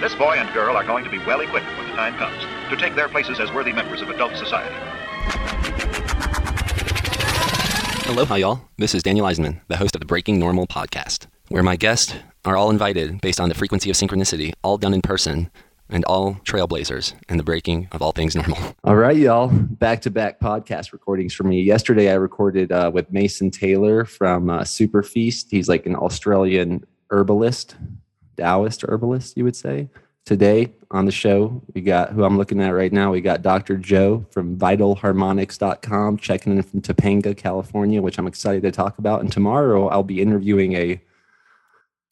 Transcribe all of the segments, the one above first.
This boy and girl are going to be well equipped when the time comes to take their places as worthy members of adult society. Aloha, y'all. This is Daniel Eisenman, the host of the Breaking Normal podcast, where my guests are all invited based on the frequency of synchronicity, all done in person, and all trailblazers in the breaking of all things normal. All right, y'all. Back to back podcast recordings for me. Yesterday, I recorded uh, with Mason Taylor from uh, Super Feast. He's like an Australian herbalist, Taoist herbalist, you would say. Today on the show, we got who I'm looking at right now. We got Dr. Joe from vitalharmonics.com checking in from Topanga, California, which I'm excited to talk about. And tomorrow, I'll be interviewing a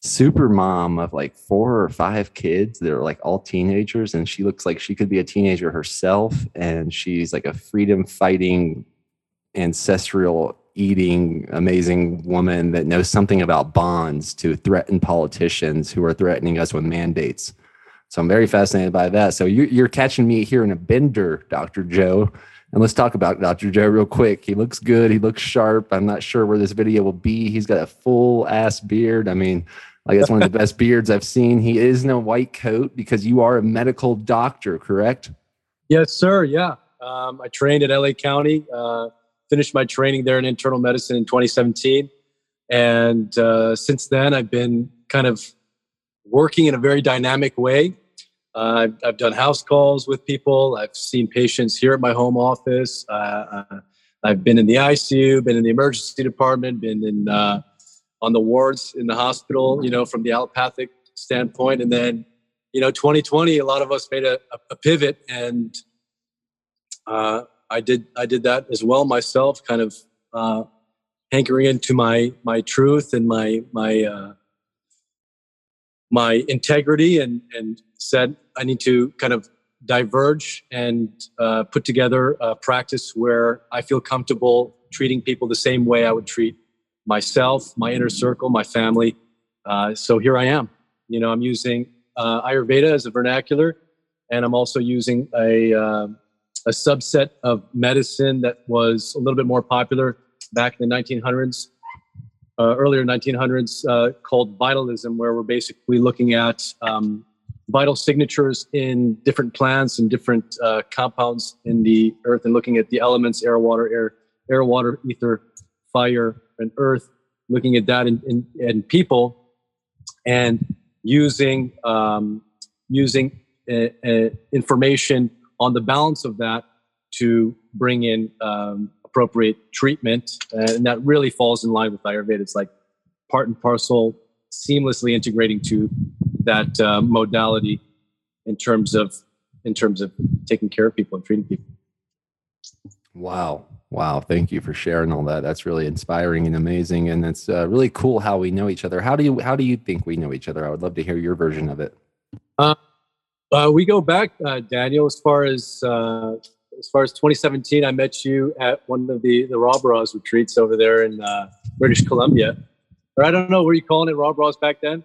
super mom of like four or five kids that are like all teenagers and she looks like she could be a teenager herself and she's like a freedom fighting ancestral eating amazing woman that knows something about bonds to threaten politicians who are threatening us with mandates so i'm very fascinated by that so you, are catching me here in a bender dr joe and let's talk about Dr. Joe real quick. He looks good. He looks sharp. I'm not sure where this video will be. He's got a full ass beard. I mean, like it's one of the best beards I've seen. He is in a white coat because you are a medical doctor, correct? Yes, sir. Yeah. Um, I trained at LA County, uh, finished my training there in internal medicine in 2017. And uh, since then, I've been kind of working in a very dynamic way. Uh, I've, I've, done house calls with people. I've seen patients here at my home office. Uh, uh, I've been in the ICU, been in the emergency department, been in uh, on the wards in the hospital, you know, from the allopathic standpoint. And then, you know, 2020, a lot of us made a, a pivot and uh, I did, I did that as well myself, kind of uh, hankering into my, my truth and my, my, uh, my integrity and, and said, I need to kind of diverge and uh, put together a practice where I feel comfortable treating people the same way I would treat myself, my inner circle, my family. Uh, so here I am. You know, I'm using uh, Ayurveda as a vernacular, and I'm also using a uh, a subset of medicine that was a little bit more popular back in the 1900s, uh, earlier 1900s, uh, called vitalism, where we're basically looking at um, vital signatures in different plants and different uh, compounds in the earth, and looking at the elements: air, water, air, air, water, ether, fire, and earth, looking at that in, in, in people, and using um, using uh, uh, information on the balance of that to bring in um, appropriate treatment, and that really falls in line with Ayurveda. It's like part and parcel, seamlessly integrating to that uh, modality in terms of in terms of taking care of people and treating people. Wow. Wow. Thank you for sharing all that. That's really inspiring and amazing. And it's uh, really cool how we know each other. How do you, how do you think we know each other? I would love to hear your version of it. Uh, uh, we go back, uh, Daniel, as far as, uh, as far as 2017, I met you at one of the, the Raw Bros retreats over there in uh, British Columbia. Or I don't know, were you calling it Raw Bros back then?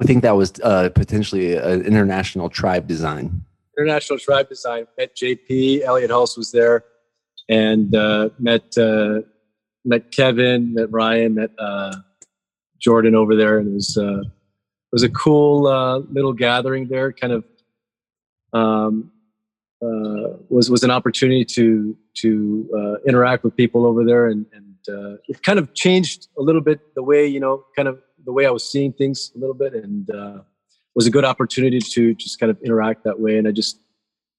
I think that was potentially an international tribe design. International Tribe Design. Met JP. Elliot Hulse was there, and uh, met uh, met Kevin, met Ryan, met uh, Jordan over there, and it was uh, was a cool uh, little gathering there. Kind of um, uh, was was an opportunity to to interact with people over there, and, and it kind of changed a little bit the way you know, kind of the way I was seeing things a little bit, and was a good opportunity to just kind of interact that way. And I just,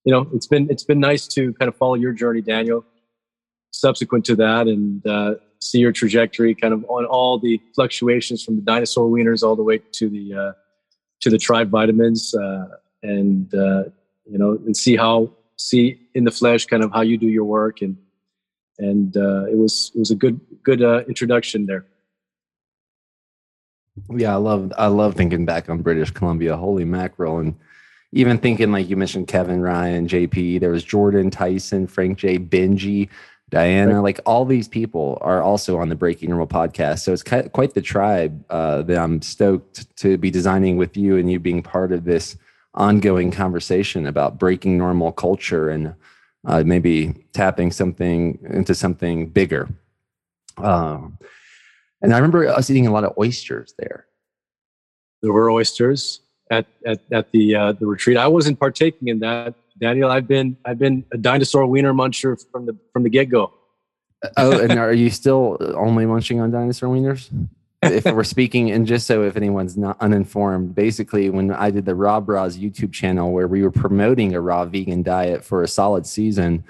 you know, it's been it's been nice to kind of follow your journey, Daniel. Subsequent to that, and uh, see your trajectory, kind of on all the fluctuations from the dinosaur wieners all the way to the uh, to the tribe vitamins, uh, and uh, you know, and see how see in the flesh, kind of how you do your work, and and uh, it was it was a good good uh, introduction there. Yeah, I love I love thinking back on British Columbia. Holy mackerel! And even thinking like you mentioned Kevin Ryan, JP, there was Jordan Tyson, Frank J, Benji, Diana. Like all these people are also on the Breaking Normal podcast. So it's quite the tribe uh, that I'm stoked to be designing with you and you being part of this ongoing conversation about breaking normal culture and uh, maybe tapping something into something bigger. Um, and I remember us eating a lot of oysters there. There were oysters. at at, at the uh, the retreat. I wasn't partaking in that, Daniel. I've been I've been a dinosaur wiener muncher from the from the get go. Uh, oh, and are you still only munching on dinosaur wieners? if we're speaking, and just so if anyone's not uninformed, basically, when I did the Raw Bros YouTube channel where we were promoting a raw vegan diet for a solid season,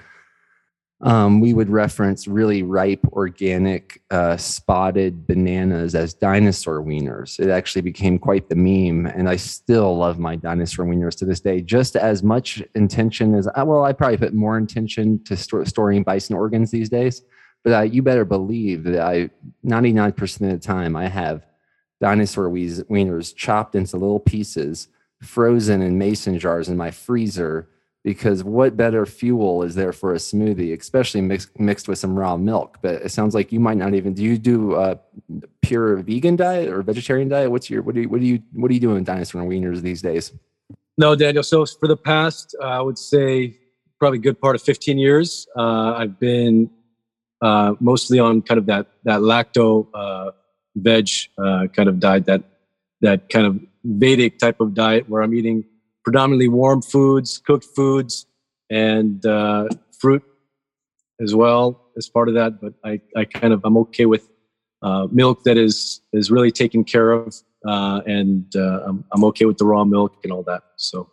um, we would reference really ripe organic uh, spotted bananas as dinosaur wieners. It actually became quite the meme, and I still love my dinosaur wieners to this day. Just as much intention as uh, well, I probably put more intention to st- storing bison organs these days. But uh, you better believe that I, 99% of the time, I have dinosaur wieners chopped into little pieces, frozen in mason jars in my freezer because what better fuel is there for a smoothie, especially mixed mixed with some raw milk? But it sounds like you might not even. Do you do a pure vegan diet or vegetarian diet? What's your what do you what do you what are you doing dinosaur wieners these days? No, Daniel. So for the past, uh, I would say probably good part of 15 years, uh, I've been uh, mostly on kind of that that lacto uh, veg uh, kind of diet, that that kind of Vedic type of diet where I'm eating predominantly warm foods, cooked foods, and uh, fruit as well as part of that. But I, I kind of I'm okay with uh, milk that is is really taken care of, uh, and uh, I'm I'm okay with the raw milk and all that. So.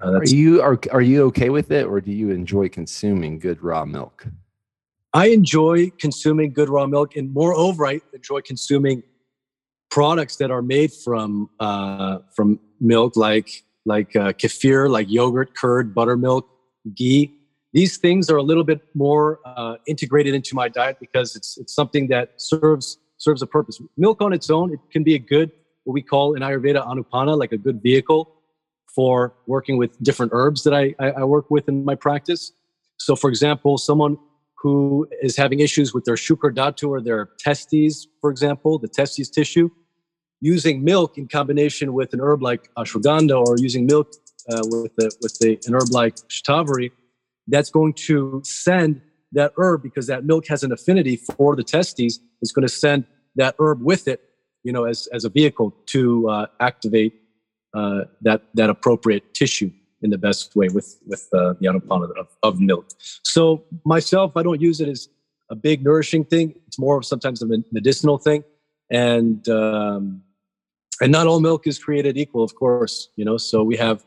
Uh, are you are are you okay with it, or do you enjoy consuming good raw milk? I enjoy consuming good raw milk, and moreover, I enjoy consuming products that are made from uh, from milk, like like uh, kefir, like yogurt, curd, buttermilk, ghee. These things are a little bit more uh, integrated into my diet because it's it's something that serves serves a purpose. Milk on its own, it can be a good what we call in Ayurveda anupana, like a good vehicle for working with different herbs that I, I, I work with in my practice. So, for example, someone who is having issues with their shukra dhatu or their testes, for example, the testes tissue, using milk in combination with an herb like ashwagandha or using milk uh, with, with an herb like shatavari, that's going to send that herb because that milk has an affinity for the testes. It's going to send that herb with it, you know, as, as a vehicle to uh, activate uh, that that appropriate tissue in the best way with with uh, the anupana of, of milk. So myself, I don't use it as a big nourishing thing. It's more of sometimes a medicinal thing, and um, and not all milk is created equal, of course. You know, so we have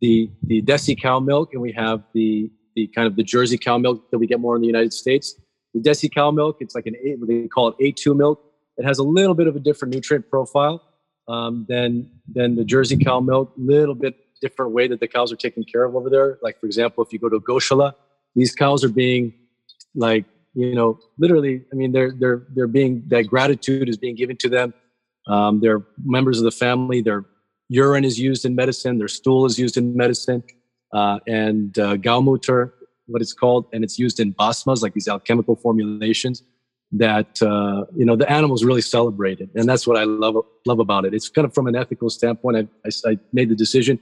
the the Desi cow milk, and we have the the kind of the Jersey cow milk that we get more in the United States. The Desi cow milk, it's like an A, they call it A2 milk. It has a little bit of a different nutrient profile um, than than the Jersey cow milk. Little bit different way that the cows are taken care of over there. Like for example, if you go to Goshala, these cows are being like you know literally. I mean, they're they're they're being that gratitude is being given to them um, they're members of the family. Their urine is used in medicine. Their stool is used in medicine. Uh, and uh, Gaumutra, what it's called, and it's used in bhasmas, like these alchemical formulations that uh, you know the animals really celebrated, and that's what I love love about it. It's kind of from an ethical standpoint. I, I, I made the decision.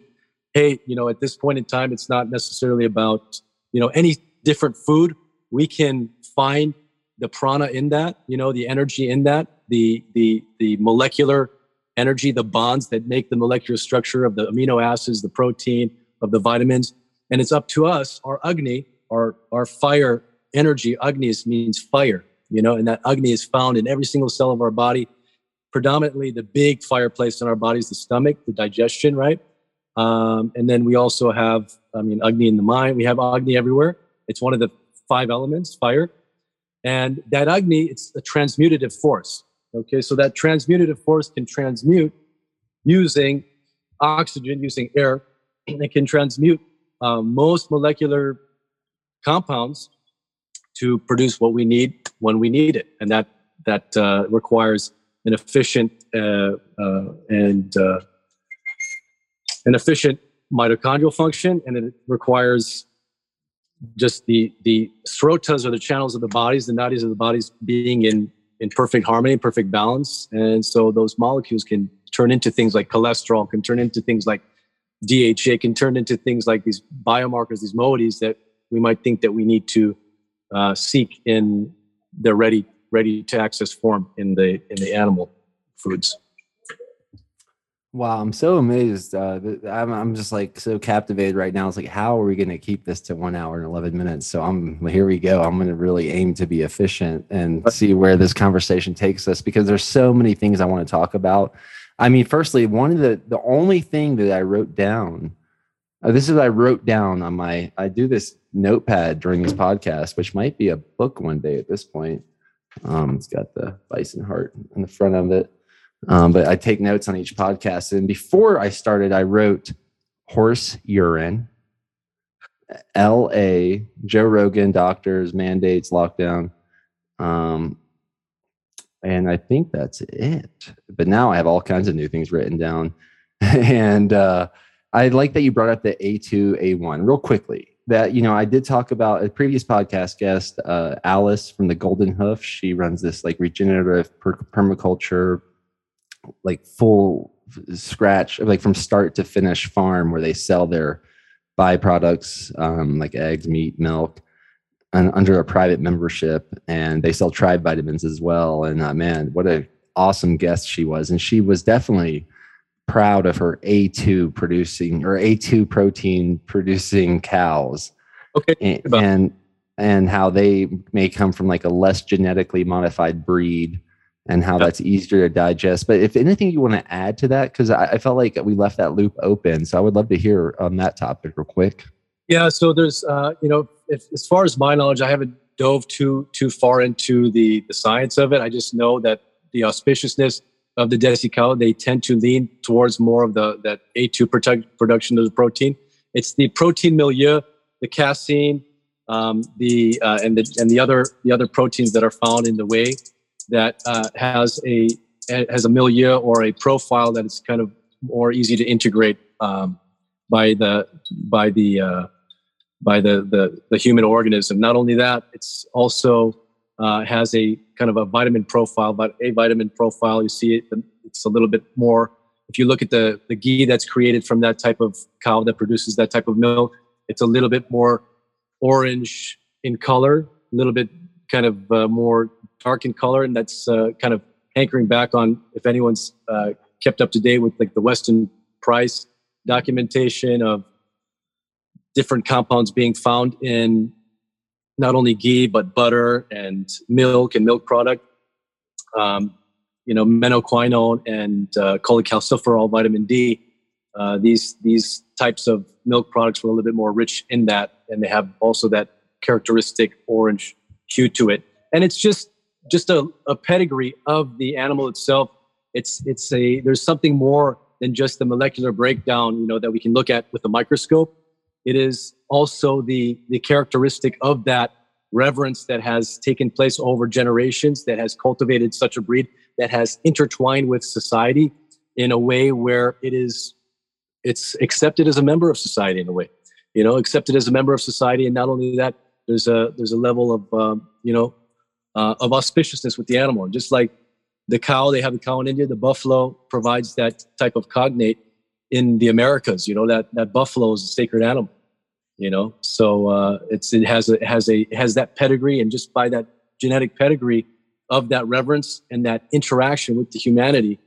Hey, you know, at this point in time, it's not necessarily about you know any different food. We can find the prana in that, you know, the energy in that, the the the molecular energy, the bonds that make the molecular structure of the amino acids, the protein, of the vitamins. And it's up to us, our Agni, our, our fire energy. Agni means fire, you know, and that Agni is found in every single cell of our body. Predominantly, the big fireplace in our body is the stomach, the digestion, right? Um, and then we also have, I mean, Agni in the mind. We have Agni everywhere. It's one of the five elements, fire. And that Agni, it's a transmutative force. Okay, so that transmutative force can transmute using oxygen, using air. And it can transmute uh, most molecular compounds to produce what we need when we need it, and that that uh, requires an efficient uh, uh and uh, an efficient mitochondrial function, and it requires just the the srotas or the channels of the bodies, the nadis of the bodies being in in perfect harmony, perfect balance. And so those molecules can turn into things like cholesterol, can turn into things like DHA, can turn into things like these biomarkers, these moieties that we might think that we need to uh, seek in the ready ready to access form in the in the animal foods. Wow, I'm so amazed. Uh, I'm, I'm just like so captivated right now. It's like, how are we going to keep this to one hour and 11 minutes? So I'm here we go. I'm going to really aim to be efficient and see where this conversation takes us because there's so many things I want to talk about. I mean, firstly, one of the the only thing that I wrote down. Uh, this is what I wrote down on my. I do this notepad during this podcast, which might be a book one day at this point. Um, it's got the bison heart in the front of it. Um, but I take notes on each podcast. And before I started, I wrote horse urine, LA, Joe Rogan, doctors, mandates, lockdown. Um, and I think that's it. But now I have all kinds of new things written down. and uh, I like that you brought up the A2, A1 real quickly. That, you know, I did talk about a previous podcast guest, uh, Alice from the Golden Hoof. She runs this like regenerative per- permaculture like full scratch like from start to finish farm where they sell their byproducts um, like eggs meat milk and under a private membership and they sell tribe vitamins as well. And uh, man what a awesome guest she was. And she was definitely proud of her a2 producing or a2 protein producing cows. Okay. And, and and how they may come from like a less genetically modified breed and how that's easier to digest. But if anything you want to add to that, because I, I, felt like we left that loop open. So I would love to hear on that topic real quick. Yeah. So there's, uh, you know, if, as far as my knowledge, I haven't dove too too far into the the science of it. I just know that the auspiciousness of the Desi cow, they tend to lean towards more of the that A2 product, production of the protein. It's the protein milieu, the casein, um, the uh, and the and the other the other proteins that are found in the whey that uh, has a has a milieu or a profile that is kind of more easy to integrate um, by the by the uh, by the, the, the human organism. Not only that, it's also uh, has a kind of a vitamin profile, but a vitamin profile. You see it; it's a little bit more. If you look at the the ghee that's created from that type of cow that produces that type of milk, it's a little bit more orange in color, a little bit kind of uh, more dark in color, and that's uh, kind of hankering back on if anyone's uh, kept up to date with like the Weston Price documentation of different compounds being found in not only ghee but butter and milk and milk product. Um, you know, menaquinone and uh, cholecalciferol, vitamin D. Uh, these these types of milk products were a little bit more rich in that, and they have also that characteristic orange hue to it. And it's just just a, a pedigree of the animal itself. It's it's a there's something more than just the molecular breakdown, you know, that we can look at with a microscope. It is also the the characteristic of that reverence that has taken place over generations, that has cultivated such a breed, that has intertwined with society in a way where it is it's accepted as a member of society in a way, you know, accepted as a member of society, and not only that, there's a there's a level of um, you know uh, of auspiciousness with the animal. Just like the cow, they have the cow in India. The buffalo provides that type of cognate in the Americas. You know that that buffalo is a sacred animal. You know, so uh, it's it has a it has a has that pedigree, and just by that genetic pedigree of that reverence and that interaction with the humanity,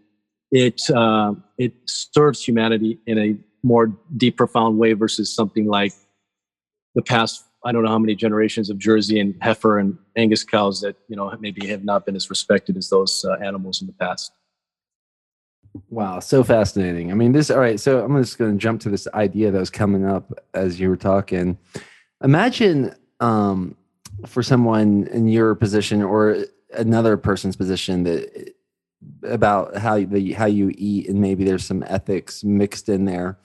it uh, it serves humanity in a more deep, profound way versus something like the past I don't know how many generations of Jersey and Hereford and Angus cows that you know maybe have not been as respected as those uh, animals in the past. Wow, so fascinating. I mean, this. All right, so I'm just going to jump to this idea that was coming up as you were talking. Imagine um, for someone in your position or another person's position that about how the how you eat and maybe there's some ethics mixed in there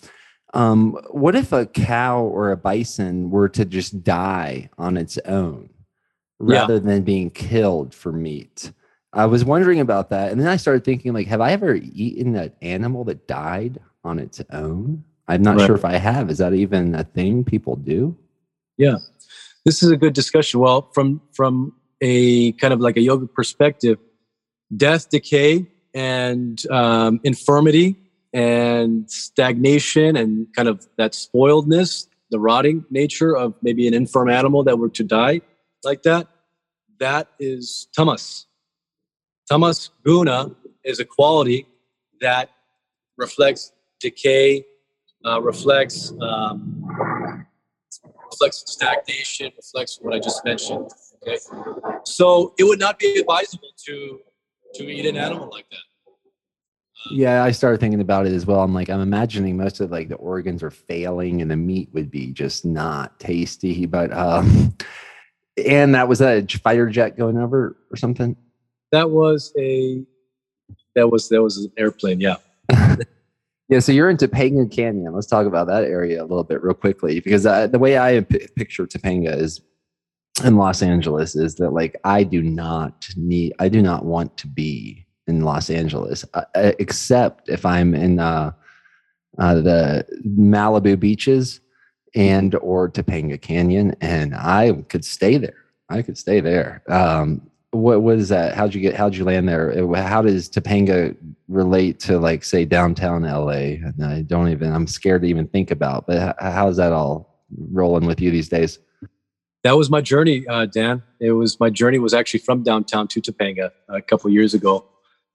um, what if a cow or a bison were to just die on its own rather yeah. than being killed for meat? I was wondering about that. And then I started thinking, like, have I ever eaten an animal that died on its own? I'm not right. sure if I have. Is that even a thing people do? Yeah. This is a good discussion. Well, from from a kind of like a yoga perspective, death, decay, and um, infirmity and stagnation and kind of that spoiledness, the rotting nature of maybe an infirm animal that were to die like that, that is tamas. Tamas guna is a quality that reflects decay, uh, reflects um, reflects stagnation, reflects what I just mentioned. Okay, so it would not be advisable to to eat an animal like that. Yeah, I started thinking about it as well. I'm like, I'm imagining most of like the organs are failing and the meat would be just not tasty. But um and that was a fighter jet going over or something. That was a that was that was an airplane, yeah. yeah, so you're in Topanga Canyon. Let's talk about that area a little bit real quickly because uh, the way I picture Topanga is in Los Angeles is that like I do not need I do not want to be in Los Angeles uh, uh except if I'm in uh, uh, the Malibu beaches and or Topanga Canyon and I could stay there. I could stay there. Um, what was that? How'd you get? How'd you land there? How does Topanga relate to like say downtown LA? And I don't even. I'm scared to even think about. But how's that all rolling with you these days? that was my journey, uh, Dan. It was my journey was actually from downtown to Topanga a couple years ago.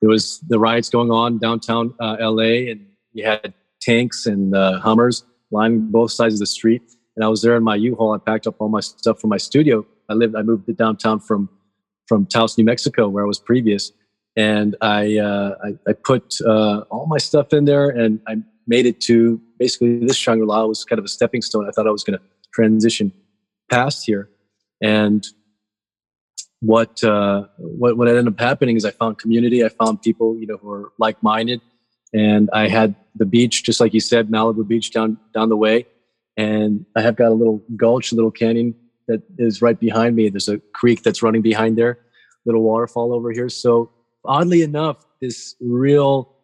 There was the riots going on downtown uh, LA, and you had tanks and uh, Hummers lining both sides of the street. And I was there in my U-Haul. I packed up all my stuff from my studio. I lived. I moved to downtown from from Taos, New Mexico, where I was previous, and I uh, I, I, put uh, all my stuff in there, and I made it to basically this Shangri-La was kind of a stepping stone. I thought I was going to transition past here. And what, uh, what what ended up happening is I found community. I found people, you know, who are like-minded, and I had the beach, just like you said, Malibu Beach down down the way, and I have got a little gulch, a little canyon that is right behind me. There's a creek that's running behind there, little waterfall over here. So oddly enough, this real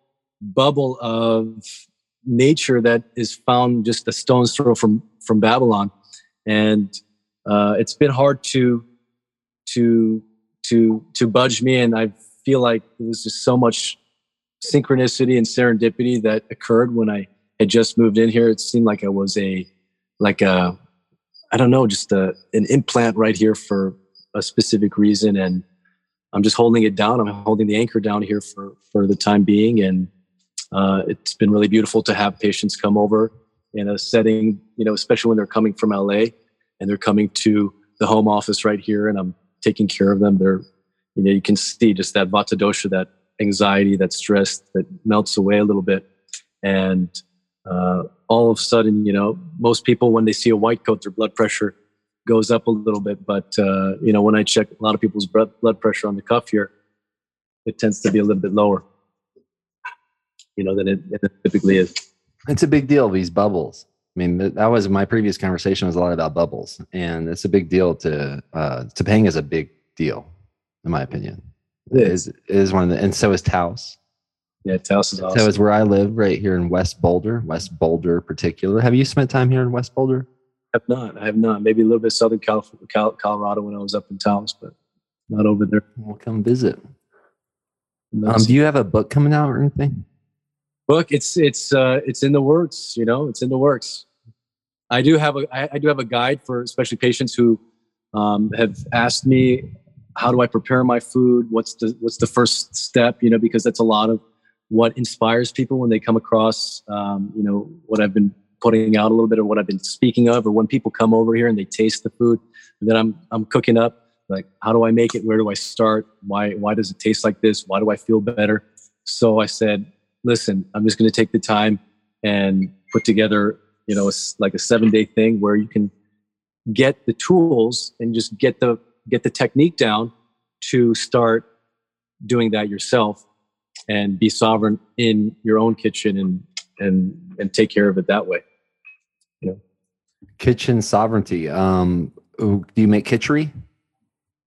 bubble of nature that is found just a stone's throw from from Babylon, and uh, it's been hard to to to to budge me. And i feel like there was just so much synchronicity and serendipity that occurred when i had just moved in here. It seemed like i was a like a i don't know just a, an implant right here for a specific reason. And i'm just holding it down. I'm holding the anchor down here for for the time being. And uh, it's been really beautiful to have patients come over in a setting you know especially when they're coming from la and they're coming to the home office right here. And I'm taking care of them. They're, you know, you can see just that vata dosha, that anxiety, that stress that melts away a little bit. And uh, all of a sudden, you know, most people, when they see a white coat, their blood pressure goes up a little bit. But, uh, you know, when I check a lot of people's blood pressure on the cuff here, it tends to be a little bit lower, you know, than it, it typically is. It's a big deal, these bubbles. I mean, that was my previous conversation was a lot about bubbles, and it's a big deal to uh, Topanga is a big deal, in my opinion. It is, is one of the, and so is Taos. Yeah, Taos is awesome. So is where I live, right here in West Boulder, West Boulder, particular. Have you spent time here in West Boulder? I have not. I have not. Maybe a little bit Southern California, Colorado when I was up in Taos, but not over there. We'll come visit. Um, do you have a book coming out or anything? Book, it's it's uh, it's in the works. You know, it's in the works. I do have a I, I do have a guide for especially patients who um, have asked me how do I prepare my food? What's the what's the first step? You know, because that's a lot of what inspires people when they come across um, you know what I've been putting out a little bit of what I've been speaking of, or when people come over here and they taste the food that I'm I'm cooking up. Like, how do I make it? Where do I start? Why why does it taste like this? Why do I feel better? So I said, listen, I'm just going to take the time and put together you know it's like a seven day thing where you can get the tools and just get the get the technique down to start doing that yourself and be sovereign in your own kitchen and and and take care of it that way. You know? Kitchen sovereignty um do you make khichdi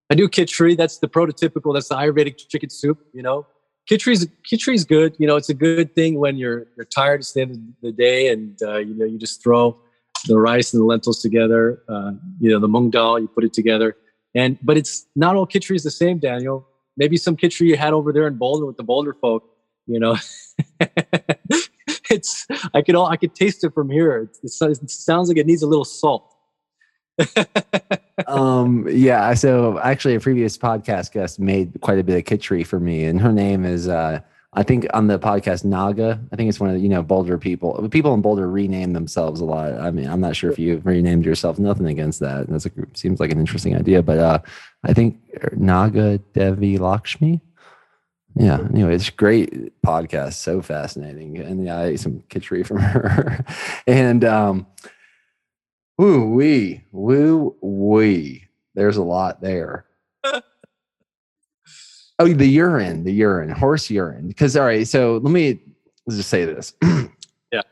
i do khichdi that's the prototypical that's the ayurvedic chicken soup you know Khichdi's Khichdi's good. You know, it's a good thing when you're you're tired at the end of the day, and uh, you know you just throw the rice and the lentils together. Uh, you know, the mung dal, you put it together, and but it's not all Khichdi is the same, Daniel. Maybe some Khichdi you had over there in Boulder with the Boulder folk. You know, it's I could all I could taste it from here. It sounds like it needs a little salt. um, yeah. So actually, a previous podcast guest made quite a bit of khichdi for me, and her name is uh, I think on the podcast Naga, I think it's one of the, you know Boulder people. People in Boulder rename themselves a lot. I mean, I'm not sure if you've renamed yourself. Nothing against that. That's a seems like an interesting idea. But uh, I think Naga Devi Lakshmi. Yeah. Anyway, it's great podcast. So fascinating. And yeah, I ate some kitchery from her. and um, woo wee, woo wee. There's a lot there. Oh, the urine, the urine, horse urine. Because all right, so let me let's just say this. yeah.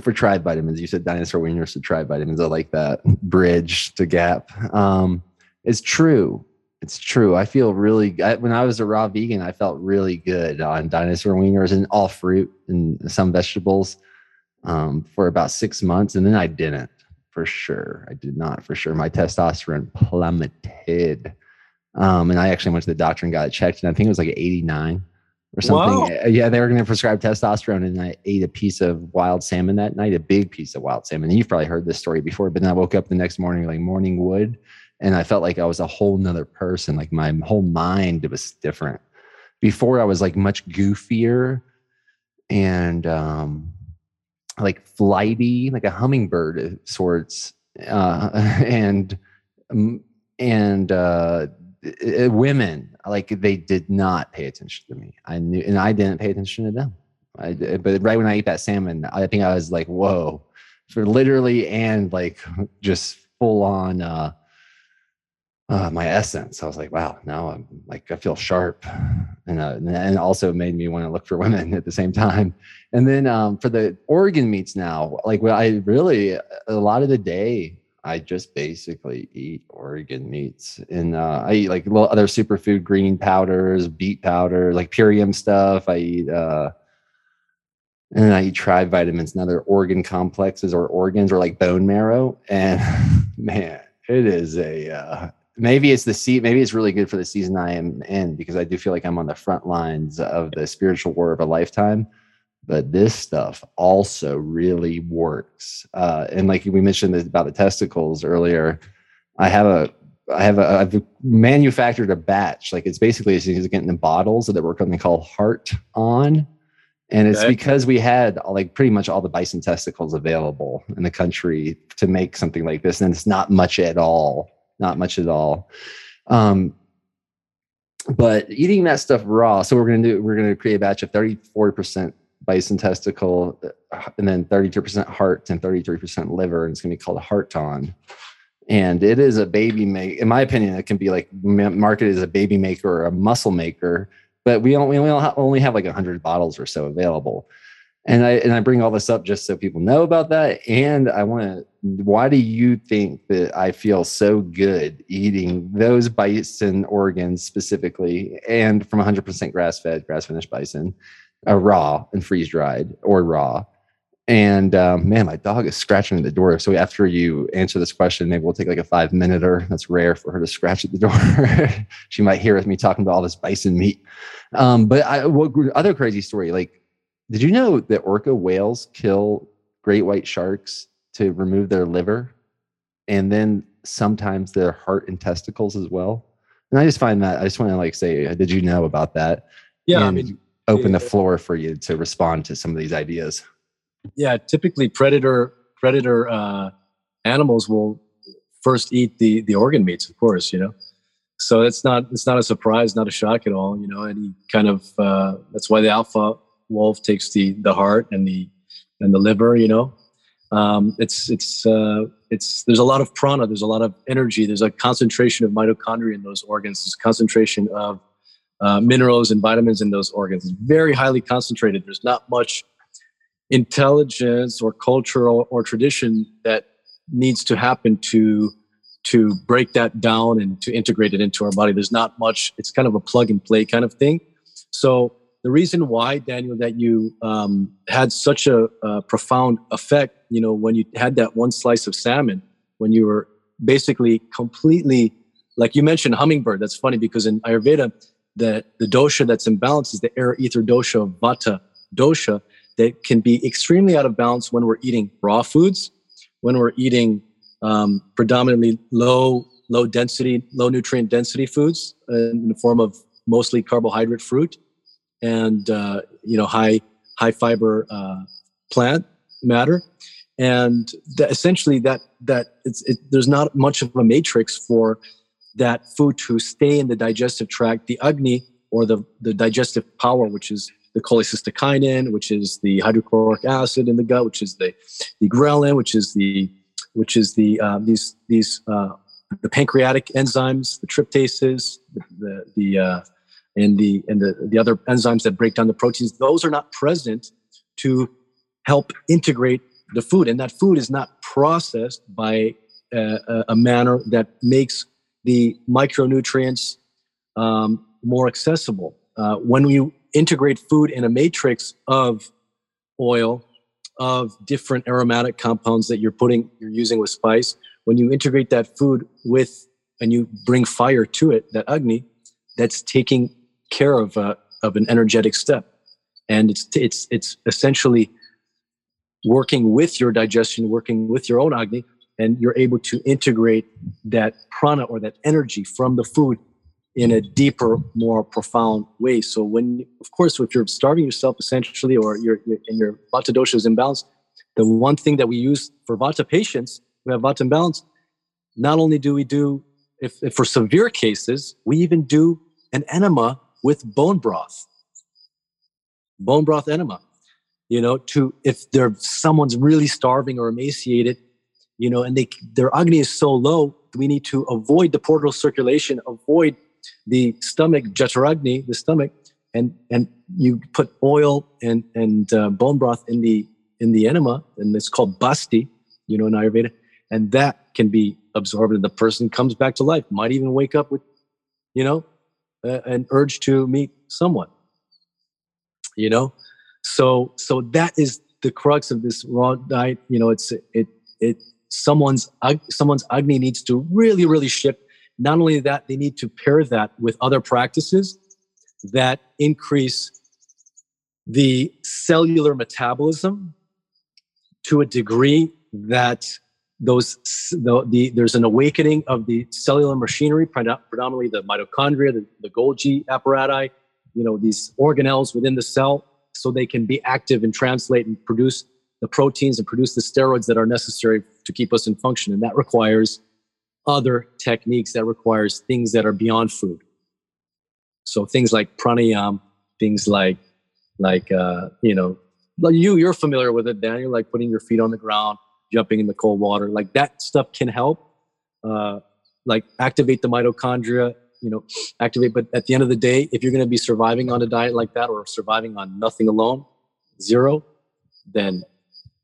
For tribe vitamins, you said dinosaur wieners to tribe vitamins. I like that bridge to gap. Um, it's true. It's true. I feel really I, when I was a raw vegan, I felt really good on dinosaur wieners and all fruit and some vegetables um, for about six months, and then I didn't for sure. I did not for sure. My testosterone plummeted. Um, and I actually went to the doctor and got it checked, and I think it was like 89 or something. Wow. Yeah, they were going to prescribe testosterone, and I ate a piece of wild salmon that night, a big piece of wild salmon. And you've probably heard this story before, but then I woke up the next morning like morning wood, and I felt like I was a whole nother person. Like my whole mind was different. Before I was like much goofier and um, like flighty, like a hummingbird of sorts, uh, and um, and uh, uh, women like they did not pay attention to me. I knew, and I didn't pay attention to them. I but right when I ate that salmon, I think I was like, whoa, for literally and like just full on uh, uh, my essence. I was like, wow, now I'm like I feel sharp, and uh, and also made me want to look for women at the same time. And then um, for the organ meats now, like I really a lot of the day I just basically eat organ meats, and uh, I eat like little other superfood green powders, beet powder, like Purium stuff. I eat, uh, and I eat tribe vitamins and other organ complexes or organs or like bone marrow. And man, it is a uh, maybe it's the seat. Maybe it's really good for the season I am in because I do feel like I'm on the front lines of the spiritual war of a lifetime but this stuff also really works. Uh, and like we mentioned about the testicles earlier, I have a I have a I've manufactured a batch. Like it's basically it's getting in bottles that work on they call Heart On. And it's okay. because we had like pretty much all the bison testicles available in the country to make something like this. And it's not much at all. Not much at all. Um, but eating that stuff raw. So we're gonna do we're gonna create a batch of 34% bison testicle, and then 32% heart and 33% liver, and it's to be called a heart ton. And it is a baby make. In my opinion, it can be like marketed as a baby maker or a muscle maker, but we only, we only have like 100 bottles or so available. And I and I bring all this up just so people know about that. And I want to. Why do you think that I feel so good eating those bison organs specifically, and from 100% grass fed, grass finished bison? uh, raw and freeze dried or raw. And um, man, my dog is scratching at the door. So after you answer this question, maybe we'll take like a five minute or that's rare for her to scratch at the door. she might hear me talking about all this bison meat. Um, but I, what other crazy story? Like, did you know that orca whales kill great white sharks to remove their liver and then sometimes their heart and testicles as well? And I just find that I just want to like say, did you know about that? Yeah, and, I mean, open the floor for you to respond to some of these ideas. Yeah, typically predator predator uh, animals will first eat the the organ meats, of course. You know, so it's not it's not a surprise, not a shock at all. You know, any kind of uh, that's why the alpha wolf takes the the heart and the and the liver. You know, um, it's it's uh, it's there's a lot of prana, there's a lot of energy, there's a concentration of mitochondria in those organs, there's a concentration of uh, minerals and vitamins in those organs. It's very highly concentrated. There's not much intelligence or cultural or tradition that needs to happen to to break that down and to integrate it into our body. There's not much. It's kind of a plug and play kind of thing. So the reason why Daniel that you um, had such a, a profound effect, you know, when you had that one slice of salmon, when you were basically completely like you mentioned hummingbird. That's funny because in Ayurveda the, the dosha that's in balance is the air ether dosha of vata dosha that can be extremely out of balance when we're eating raw foods, when we're eating um, predominantly low low density, low nutrient density foods in the form of mostly carbohydrate fruit, and uh, you know high high fiber uh, plant matter, and that essentially that that it's it, there's not much of a matrix for that food to stay in the digestive tract. The agni or the the digestive power, which is the cholecystokinin, which is the hydrochloric acid in the gut, which is the the ghrelin, which is the which is the uh, these these uh, the pancreatic enzymes, the tryptases, the the, the uh, and the and the, the other enzymes that break down the proteins. Those are not present to help integrate the food, and that food is not processed by a, a manner that makes the micronutrients um, more accessible. Uh, when you integrate food in a matrix of oil, of different aromatic compounds that you're putting, you're using with spice, when you integrate that food with and you bring fire to it, that agni, that's taking care of a, of an energetic step, and it's it's it's essentially working with your digestion, working with your own agni, and you're able to integrate that prana or that energy from the food in a deeper, more profound way. So when, of course, if you're starving yourself essentially, or you're, you're and your vata dosha is imbalanced, the one thing that we use for vata patients who have vata imbalance, not only do we do, if, if for severe cases, we even do an enema with bone broth, bone broth enema. You know, to if they're someone's really starving or emaciated, you know, and they their agni is so low, we need to avoid the portal circulation, avoid the stomach, jataragni, the stomach, and and you put oil and and uh, bone broth in the in the enema, and it's called basti, you know, in Ayurveda, and that can be absorbed, and the person comes back to life. Might even wake up with, you know, uh, an urge to meet someone. You know, so so that is the crux of this raw diet. You know, it's it it someone's someone's agni needs to really really shift not only that, they need to pair that with other practices that increase the cellular metabolism to a degree that those the, the, there's an awakening of the cellular machinery predominantly the mitochondria the, the golgi apparatus you know these organelles within the cell so they can be active and translate and produce the proteins and produce the steroids that are necessary to keep us in function and that requires other techniques that requires things that are beyond food. So things like pranayam, things like like uh, you know, you you're familiar with it, Daniel, like putting your feet on the ground, jumping in the cold water, like that stuff can help. Uh, like activate the mitochondria, you know, activate. But at the end of the day, if you're going to be surviving on a diet like that or surviving on nothing alone, zero, then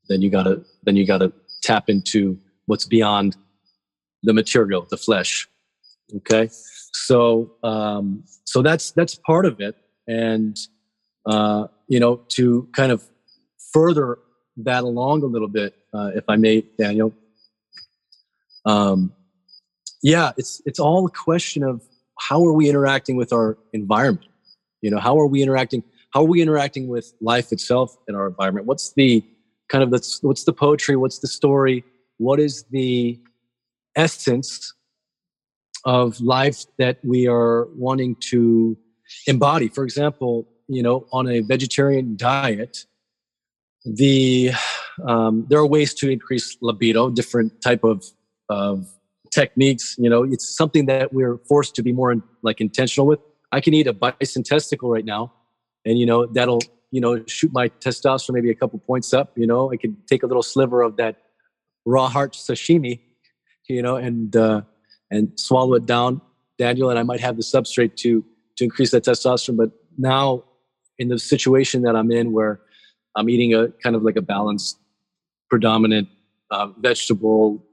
then you gotta then you gotta tap into what's beyond the material, the flesh. Okay, so um, so that's that's part of it, and uh, you know to kind of further that along a little bit, uh, if I may, Daniel. Um, yeah, it's it's all a question of how are we interacting with our environment. You know, how are we interacting? How are we interacting with life itself in our environment? What's the kind of the what's the poetry? What's the story? What is the essence of life that we are wanting to embody. For example, you know, on a vegetarian diet, the um, there are ways to increase libido, different type of of techniques. You know, it's something that we're forced to be more in, like intentional with. I can eat a bison testicle right now, and you know that'll you know shoot my testosterone maybe a couple points up. You know, I could take a little sliver of that raw heart sashimi you know, and uh, and swallow it down, Daniel, and I might have the substrate to to increase that testosterone. But now, in the situation that I'm in, where I'm eating a kind of like a balanced, predominant uh, vegetable,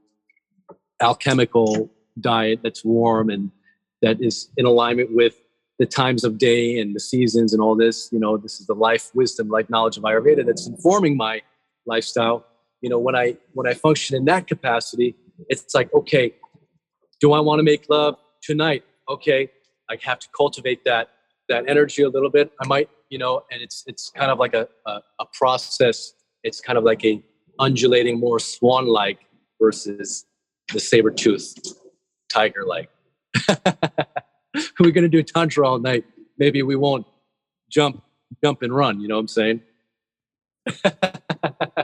alchemical diet that's warm and that is in alignment with the times of day and the seasons and all this. You know, this is the life wisdom, life knowledge of Ayurveda that's informing my lifestyle. You know, when I when I function in that capacity, it's like, okay, do I want to make love tonight? Okay, I have to cultivate that that energy a little bit. I might, you know, and it's it's kind of like a a, a process. It's kind of like a undulating, more swan-like versus the saber-tooth tiger-like. We're gonna do tantra all night. Maybe we won't jump jump and run. You know what I'm saying?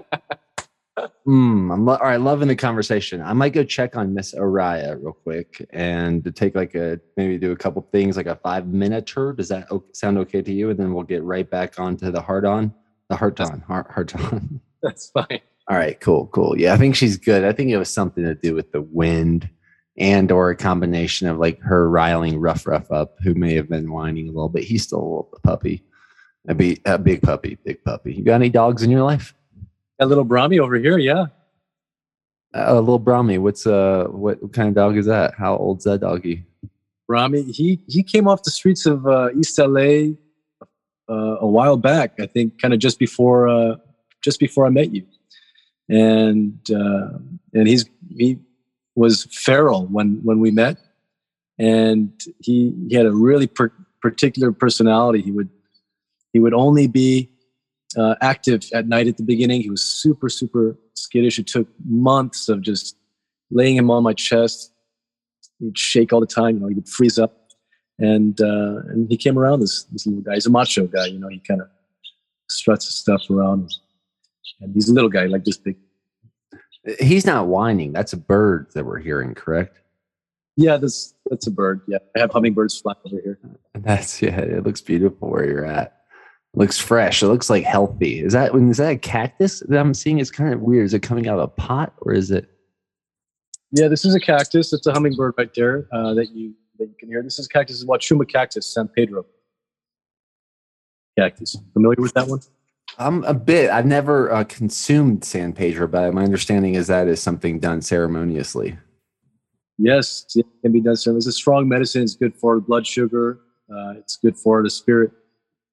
Mm, I'm lo- all right. Loving the conversation. I might go check on Miss Araya real quick and to take like a maybe do a couple things like a five minute tour. Does that o- sound okay to you? And then we'll get right back onto the hard on, the heart on, heart, heart on. That's fine. All right, cool, cool. Yeah, I think she's good. I think it was something to do with the wind and or a combination of like her riling rough rough up who may have been whining a little bit. He's still a little puppy. A big, a big puppy, big puppy. You got any dogs in your life? That little Brahmi over here, yeah. A little Brahmi. What's uh, what, what kind of dog is that? How old's that doggy? Brahmi, he he came off the streets of uh, East LA uh, a while back. I think, kind of just before uh, just before I met you, and uh, and he's he was feral when when we met, and he he had a really per- particular personality. He would he would only be uh, active at night at the beginning. He was super super skittish. It took months of just laying him on my chest he'd shake all the time. You know, he would freeze up, and uh, and he came around. This this little guy. He's a macho guy. You know, he kind of struts his stuff around. And he's a little guy, like this big. He's not whining. That's a bird that we're hearing, correct? Yeah, this that's a bird. Yeah, I have hummingbirds flying over here. That's yeah. It looks beautiful where you're at. Looks fresh. It looks like healthy. Is that is that a cactus that I'm seeing? It's kind of weird. Is it coming out of a pot or is it? Yeah, this is a cactus. It's a hummingbird right there uh, that you that you can hear. This is cactus. This is Wachuma cactus, San Pedro cactus. Familiar with that one? I'm a bit. I've never uh, consumed San Pedro, but my understanding is that is something done ceremoniously. Yes, it can be done. So it's a strong medicine. It's good for blood sugar. Uh, it's good for the spirit.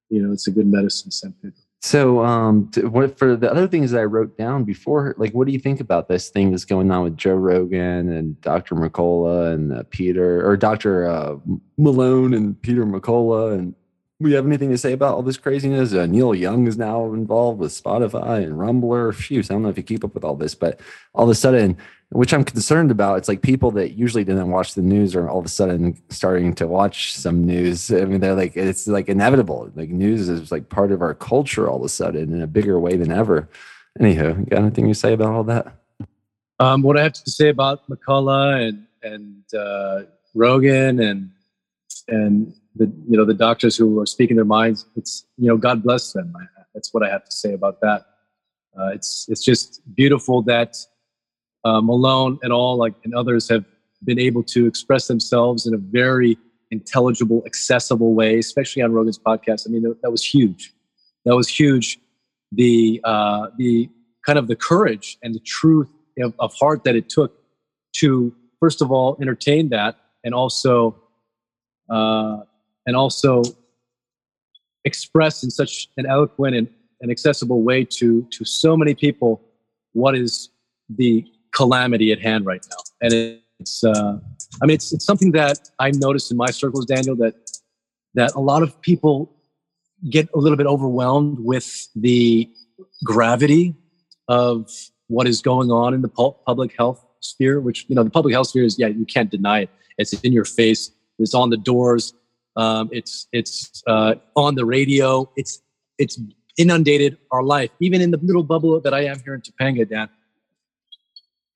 You know, it's a good medicine. San Pedro. So, um, t- what for the other things that I wrote down before? Like, what do you think about this thing that's going on with Joe Rogan and Dr. McCullough and uh, Peter or Dr. Uh, Malone and Peter McCullough? And we have anything to say about all this craziness? Uh, Neil Young is now involved with Spotify and Rumble. Phew, I don't know if you keep up with all this, but all of a sudden, which I'm concerned about, it's like people that usually didn't watch the news are all of a sudden starting to watch some news. I mean, they're like, it's like inevitable. Like news is like part of our culture all of a sudden in a bigger way than ever. Anywho, you got anything you say about all that? Um, what I have to say about McCullough and and uh, Rogan and and the you know the doctors who are speaking their minds, it's you know God bless them. I, that's what I have to say about that. Uh, it's it's just beautiful that uh, Malone and all like and others have been able to express themselves in a very intelligible, accessible way, especially on Rogan's podcast. I mean, that, that was huge. That was huge. The uh, the kind of the courage and the truth of, of heart that it took to first of all entertain that and also uh, and also express in such an eloquent and, and accessible way to to so many people what is the calamity at hand right now. And it, it's uh, i mean it's, it's something that i noticed in my circles daniel that that a lot of people get a little bit overwhelmed with the gravity of what is going on in the public health sphere which you know the public health sphere is yeah you can't deny it. It's in your face. It's on the doors um, it's it's uh, on the radio. It's it's inundated our life. Even in the little bubble that i am here in topanga dan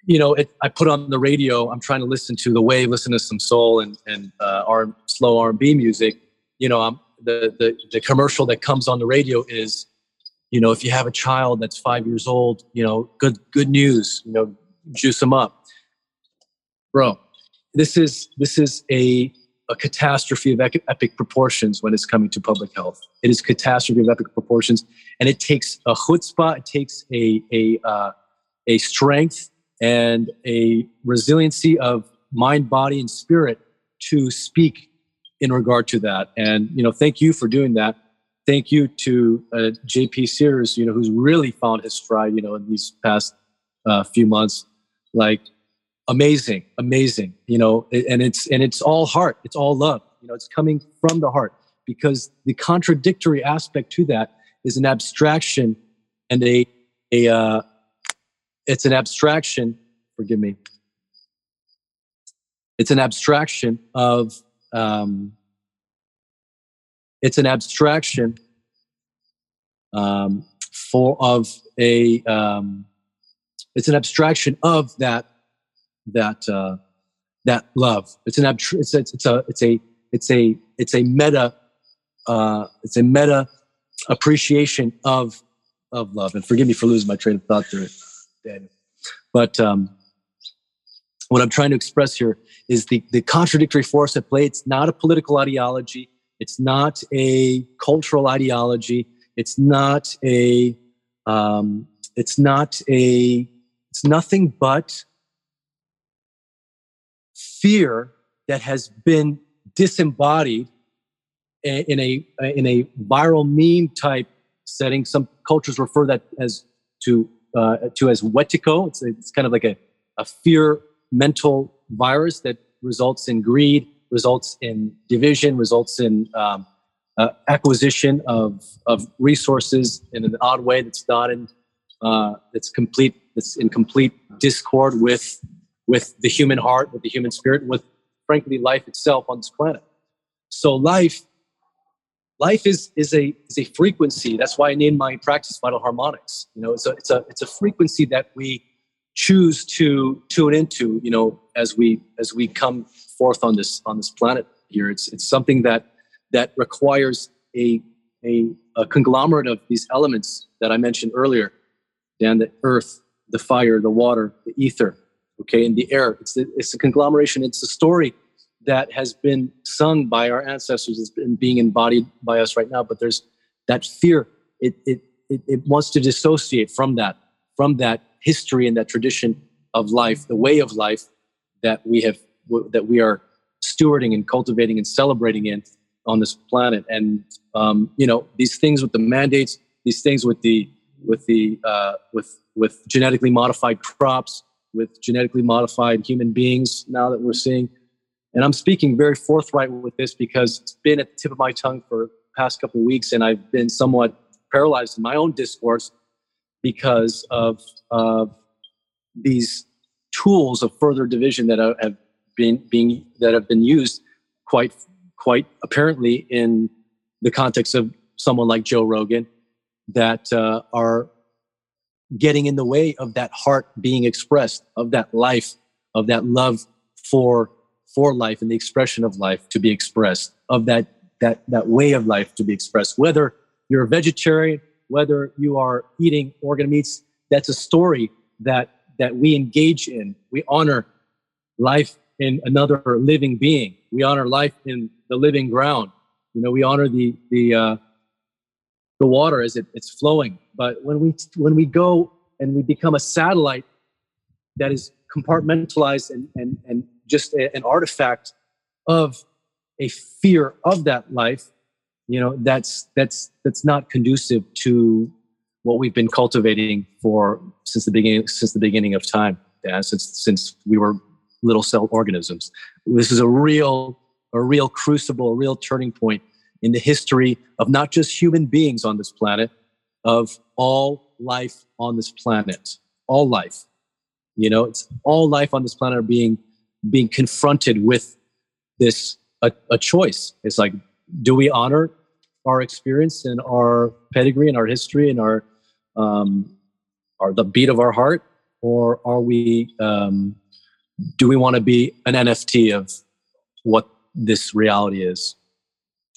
you know it, i put on the radio. I'm trying to listen to the wave listen to some soul and and uh, our slow r&b music. You know I'm, the, the the commercial that comes on the radio is you know if you have a child that's five years old you know good good news you know juice them up. Bro this is this is a a catastrophe of epic, proportions when it's coming to public health. It is catastrophe of epic proportions, and it takes a chutzpah, it takes a a uh, a strength and a resiliency of mind, body, and spirit to speak in regard to that. And you know, thank you for doing that. Thank you to uh, JP Sears, you know, who's really found his stride, you know, in these past uh, few months. Like amazing amazing you know and it's and it's all heart it's all love you know it's coming from the heart because the contradictory aspect to that is an abstraction and a a uh, it's an abstraction forgive me it's an abstraction of um, it's an abstraction um, for of a um, it's an abstraction of that that uh, that love. It's an abtr- it's a, it's a it's a it's a it's a meta uh, it's a meta appreciation of of love. And forgive me for losing my train of thought there, Daniel. But um, what I'm trying to express here is the, the contradictory force at play. It's not a political ideology. It's not a cultural ideology. It's not a. Um, it's not a. It's nothing but fear that has been disembodied in a in a viral meme type setting. Some cultures refer that as to uh, to as wetiko. It's, it's kind of like a, a fear mental virus that results in greed, results in division, results in um, uh, acquisition of of resources in an odd way that's not in uh, that's complete that's in complete discord with with the human heart, with the human spirit, with frankly life itself on this planet. So life life is is a is a frequency. That's why I named my practice vital harmonics. You know, it's a it's a it's a frequency that we choose to tune into. You know, as we as we come forth on this on this planet here, it's it's something that that requires a a, a conglomerate of these elements that I mentioned earlier, Dan, the earth, the fire, the water, the ether, okay, in the air. It's the, it's a conglomeration. It's a story that has been sung by our ancestors is being embodied by us right now but there's that fear it, it it it wants to dissociate from that from that history and that tradition of life the way of life that we have that we are stewarding and cultivating and celebrating in on this planet and um, you know these things with the mandates these things with the with the uh, with with genetically modified crops with genetically modified human beings now that we're seeing. And I'm speaking very forthright with this because it's been at the tip of my tongue for past couple of weeks, and I've been somewhat paralyzed in my own discourse because of uh, these tools of further division that have been being that have been used quite quite apparently in the context of someone like Joe Rogan that uh, are getting in the way of that heart being expressed, of that life, of that love for for life and the expression of life to be expressed, of that that that way of life to be expressed. Whether you're a vegetarian, whether you are eating organ meats, that's a story that that we engage in. We honor life in another living being. We honor life in the living ground. You know, we honor the the uh, the water as it, it's flowing. But when we when we go and we become a satellite that is compartmentalized and and, and just a, an artifact of a fear of that life you know that's that's that's not conducive to what we've been cultivating for since the beginning since the beginning of time yeah, since since we were little cell organisms. This is a real a real crucible a real turning point in the history of not just human beings on this planet of all life on this planet all life you know it's all life on this planet are being being confronted with this a, a choice. It's like, do we honor our experience and our pedigree and our history and our um, our the beat of our heart, or are we um, do we want to be an NFT of what this reality is?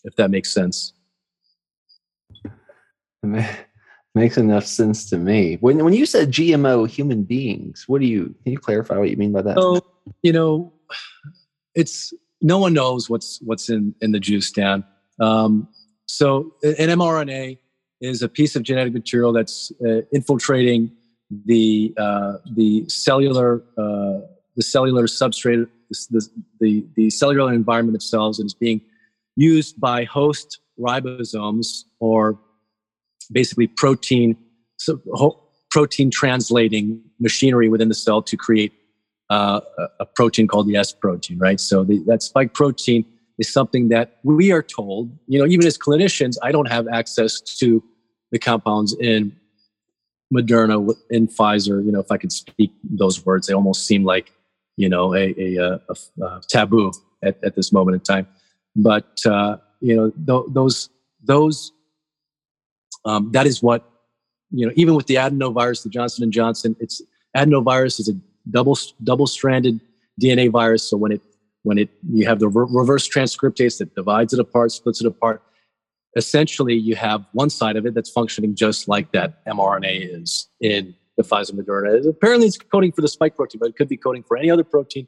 If that makes sense. Makes enough sense to me. When when you said GMO human beings, what do you can you clarify what you mean by that? So you know, it's no one knows what's what's in in the juice, Dan. Um, so an mRNA is a piece of genetic material that's uh, infiltrating the uh, the cellular uh, the cellular substrate, the, the, the cellular environment of cells, and is being used by host ribosomes or basically protein so, protein translating machinery within the cell to create uh, a protein called the S protein, right? So the, that spike protein is something that we are told, you know, even as clinicians, I don't have access to the compounds in Moderna, in Pfizer. You know, if I could speak those words, they almost seem like, you know, a, a, a, a taboo at, at, this moment in time. But, uh, you know, th- those, those um, that is what you know. Even with the adenovirus, the Johnson and Johnson, it's adenovirus is a double double stranded DNA virus. So when it when it you have the re- reverse transcriptase that divides it apart, splits it apart, essentially you have one side of it that's functioning just like that mRNA is in the Pfizer Moderna. Apparently, it's coding for the spike protein, but it could be coding for any other protein.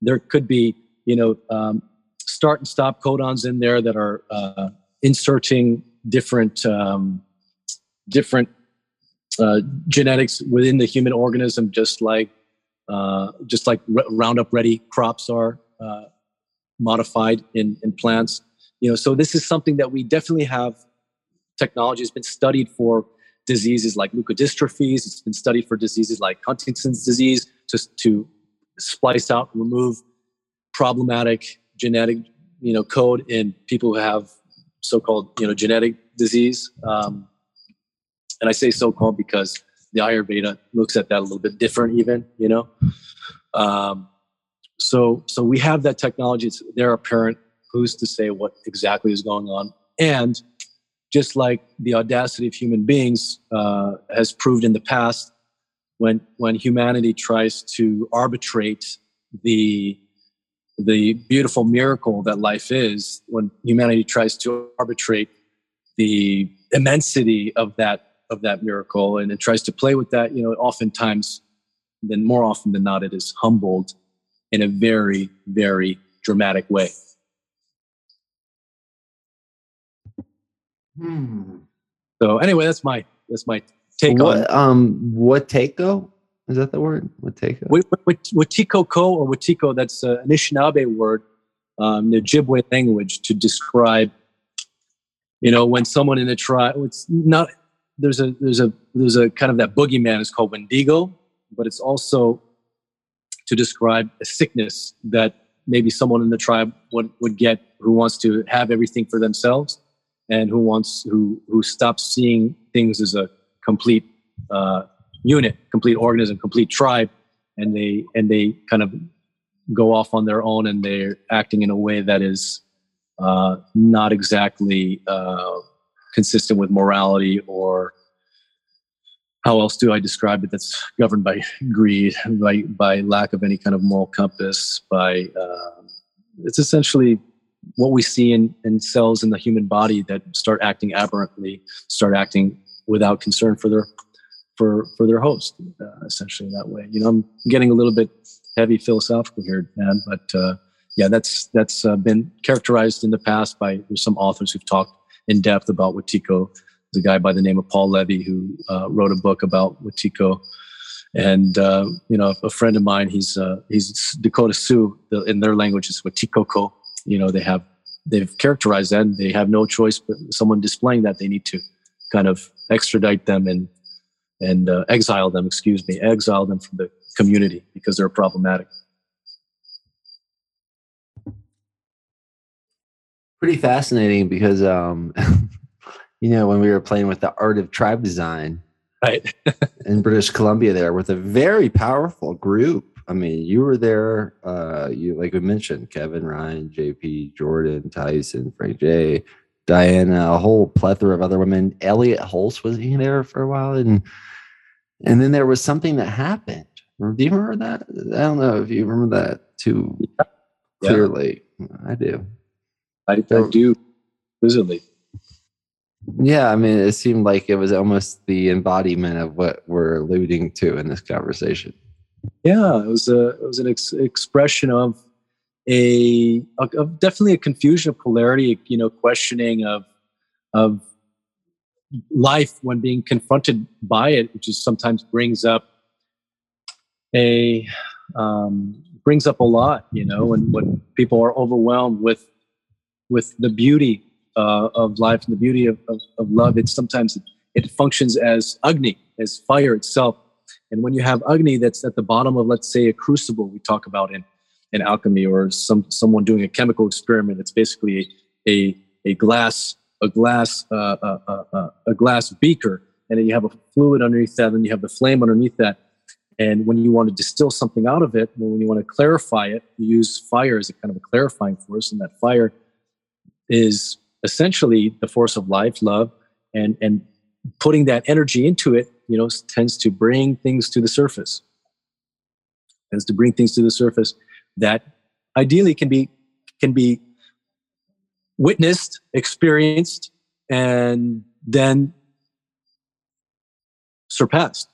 There could be, you know, um, start and stop codons in there that are uh, inserting different um, different uh, genetics within the human organism, just like uh, just like Roundup Ready crops are uh, modified in, in plants. You know, so this is something that we definitely have. Technology has been studied for diseases like leukodystrophies. It's been studied for diseases like Huntington's disease, just to splice out, remove problematic genetic, you know, code in people who have so-called, you know, genetic disease. Um, and I say so-called because the Ayurveda looks at that a little bit different, even, you know. Um, so, so we have that technology. It's there apparent. Who's to say what exactly is going on? And just like the audacity of human beings uh, has proved in the past, when when humanity tries to arbitrate the the beautiful miracle that life is, when humanity tries to arbitrate the immensity of that of that miracle and it tries to play with that, you know, oftentimes, then more often than not, it is humbled in a very, very dramatic way. Hmm. So anyway, that's my that's my take what, on um Wateko? Is that the word? Wateko? Watiko ko or Watiko, that's uh, an Anishinaabe word, um, the Ojibwe language to describe, you know, when someone in a tribe, it's not, there's a, there's a, there's a kind of that boogeyman is called Wendigo, but it's also to describe a sickness that maybe someone in the tribe would, would get who wants to have everything for themselves and who wants who who stops seeing things as a complete uh, unit, complete organism, complete tribe, and they and they kind of go off on their own and they're acting in a way that is uh, not exactly uh, consistent with morality or how else do I describe it? That's governed by greed, by by lack of any kind of moral compass. By uh, it's essentially what we see in, in cells in the human body that start acting aberrantly, start acting without concern for their for for their host, uh, essentially that way. You know, I'm getting a little bit heavy philosophical here, man, but uh, yeah, that's that's uh, been characterized in the past by some authors who've talked in depth about Wetiko. There's a guy by the name of Paul Levy who uh, wrote a book about Wetiko. And uh, you know, a friend of mine, he's uh, he's Dakota Sioux. The, in their language, it's Wetikoko you know they have they've characterized that and they have no choice but someone displaying that they need to kind of extradite them and and uh, exile them excuse me exile them from the community because they're problematic pretty fascinating because um you know when we were playing with the art of tribe design right in british columbia there with a very powerful group I mean, you were there. Uh, you like we mentioned Kevin Ryan, JP Jordan, Tyson, Frank J, Diana, a whole plethora of other women. Elliot Hulse was he there for a while, and and then there was something that happened. Do you remember that? I don't know if you remember that too yeah. clearly. I do. I, I do vividly. Yeah, I mean, it seemed like it was almost the embodiment of what we're alluding to in this conversation. Yeah, it was a it was an ex- expression of a of definitely a confusion of polarity, you know, questioning of of life when being confronted by it, which is sometimes brings up a um, brings up a lot, you know, when when people are overwhelmed with with the beauty uh, of life and the beauty of, of, of love, it sometimes it, functions as agni, as fire itself and when you have Agni that's at the bottom of, let's say, a crucible we talk about in, in alchemy or some someone doing a chemical experiment, it's basically a, a, a glass a glass uh, uh, uh, uh, a glass beaker, and then you have a fluid underneath that, and you have the flame underneath that. And when you want to distill something out of it, when you want to clarify it, you use fire as a kind of a clarifying force, and that fire is essentially the force of life, love, and and putting that energy into it, you know, tends to bring things to the surface. Tends to bring things to the surface that ideally can be can be witnessed, experienced, and then surpassed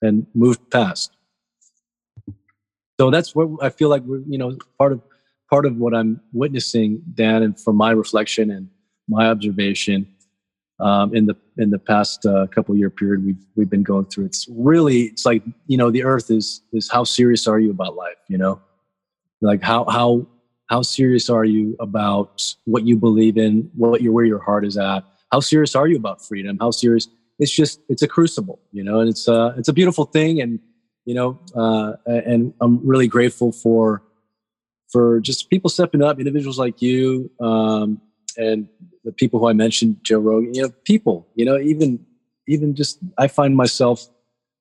and moved past. So that's what I feel like we're, you know, part of part of what I'm witnessing, Dan, and from my reflection and my observation um, in the in the past uh, couple year period we've we've been going through. It's really it's like you know the Earth is is how serious are you about life? You know, like how how how serious are you about what you believe in, what your where your heart is at? How serious are you about freedom? How serious? It's just it's a crucible, you know, and it's uh it's a beautiful thing, and you know, uh, and I'm really grateful for for just people stepping up, individuals like you, um, and the people who I mentioned, Joe Rogan. You know, people. You know, even even just I find myself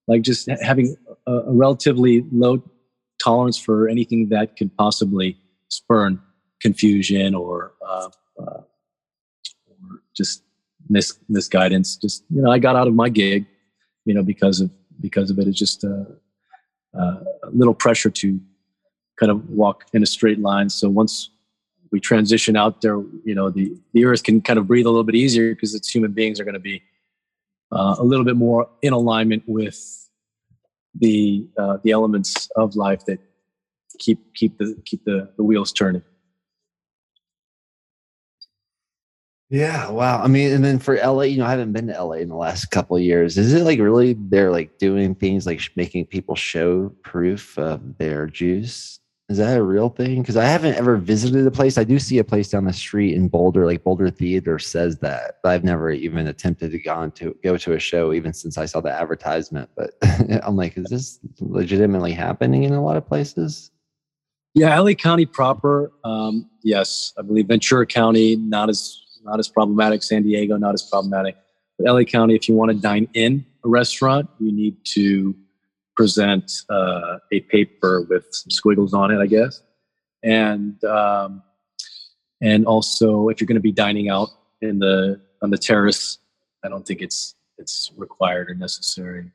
like just having a, a relatively low tolerance for anything that could possibly spurn confusion or, uh, uh, or just mis- misguidance. Just you know, I got out of my gig, you know, because of because of it. It's just uh, uh, a little pressure to kind of walk in a straight line. So once we transition out there, you know, the the earth can kind of breathe a little bit easier because its human beings are going to be uh, a little bit more in alignment with the uh, the elements of life that keep keep the keep the, the wheels turning. Yeah, wow. I mean, and then for LA, you know, I haven't been to LA in the last couple years. Is it like really they're like doing things like making people show proof of their juice? Is that a real thing? Because I haven't ever visited a place. I do see a place down the street in Boulder, like Boulder Theater says that, but I've never even attempted to go to go to a show, even since I saw the advertisement. But I'm like, is this legitimately happening in a lot of places? Yeah, LA County proper, um, yes, I believe Ventura County not as not as problematic. San Diego, not as problematic. But LA County, if you want to dine in a restaurant, you need to present uh, a paper with some squiggles on it, I guess. And um, and also, if you're going to be dining out in the on the terrace, I don't think it's it's required or necessary.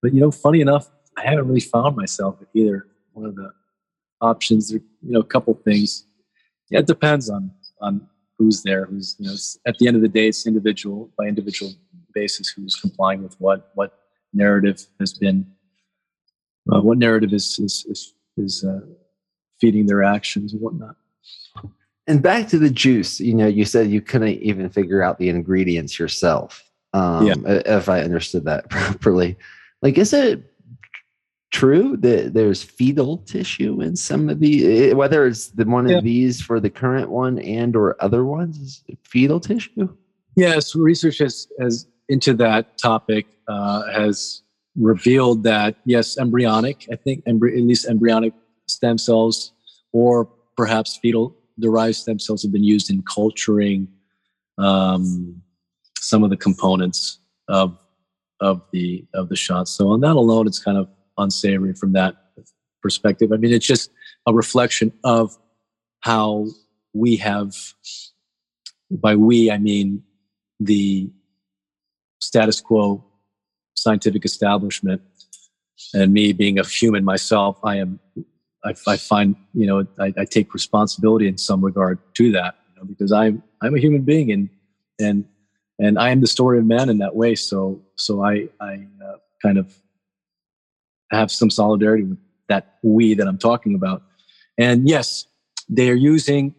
But you know, funny enough, I haven't really found myself at either one of the options. You know, a couple things. Yeah, it depends on on who's there, who's you know. At the end of the day, it's individual by individual basis who's complying with what what narrative has been, uh, what narrative is is is, is uh, feeding their actions and whatnot. And back to the juice, you know, you said you couldn't even figure out the ingredients yourself. Um, yeah. If I understood that properly, like, is it true that there's fetal tissue in some of the eh, whether it's the one yeah. of these for the current one and or other ones fetal tissue yes research has, has into that topic uh, has revealed that yes embryonic i think embry- at least embryonic stem cells or perhaps fetal derived stem cells have been used in culturing um, some of the components of of the of the shots so on that alone it's kind of unsavory from that perspective. I mean, it's just a reflection of how we have, by we, I mean the status quo scientific establishment and me being a human myself, I am, I, I find, you know, I, I, take responsibility in some regard to that, you know, because I'm, I'm a human being and, and, and I am the story of man in that way. So, so I, I uh, kind of have some solidarity with that we that I'm talking about. And yes, they are using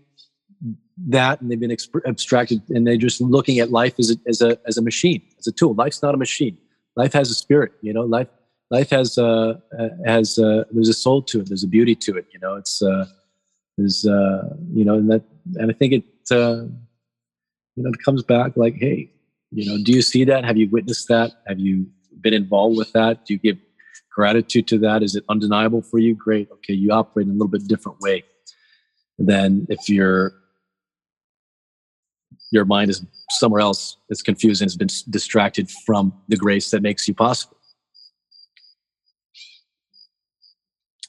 that and they've been abstracted and they're just looking at life as a, as a, as a machine, as a tool. Life's not a machine. Life has a spirit, you know, life, life has, uh, has, uh, there's a soul to it. There's a beauty to it. You know, it's, uh, there's, uh, you know, and that, and I think it, uh, you know, it comes back like, Hey, you know, do you see that? Have you witnessed that? Have you been involved with that? Do you give gratitude to that? Is it undeniable for you? Great. Okay, you operate in a little bit different way than if your your mind is somewhere else, it's confused and has been distracted from the grace that makes you possible.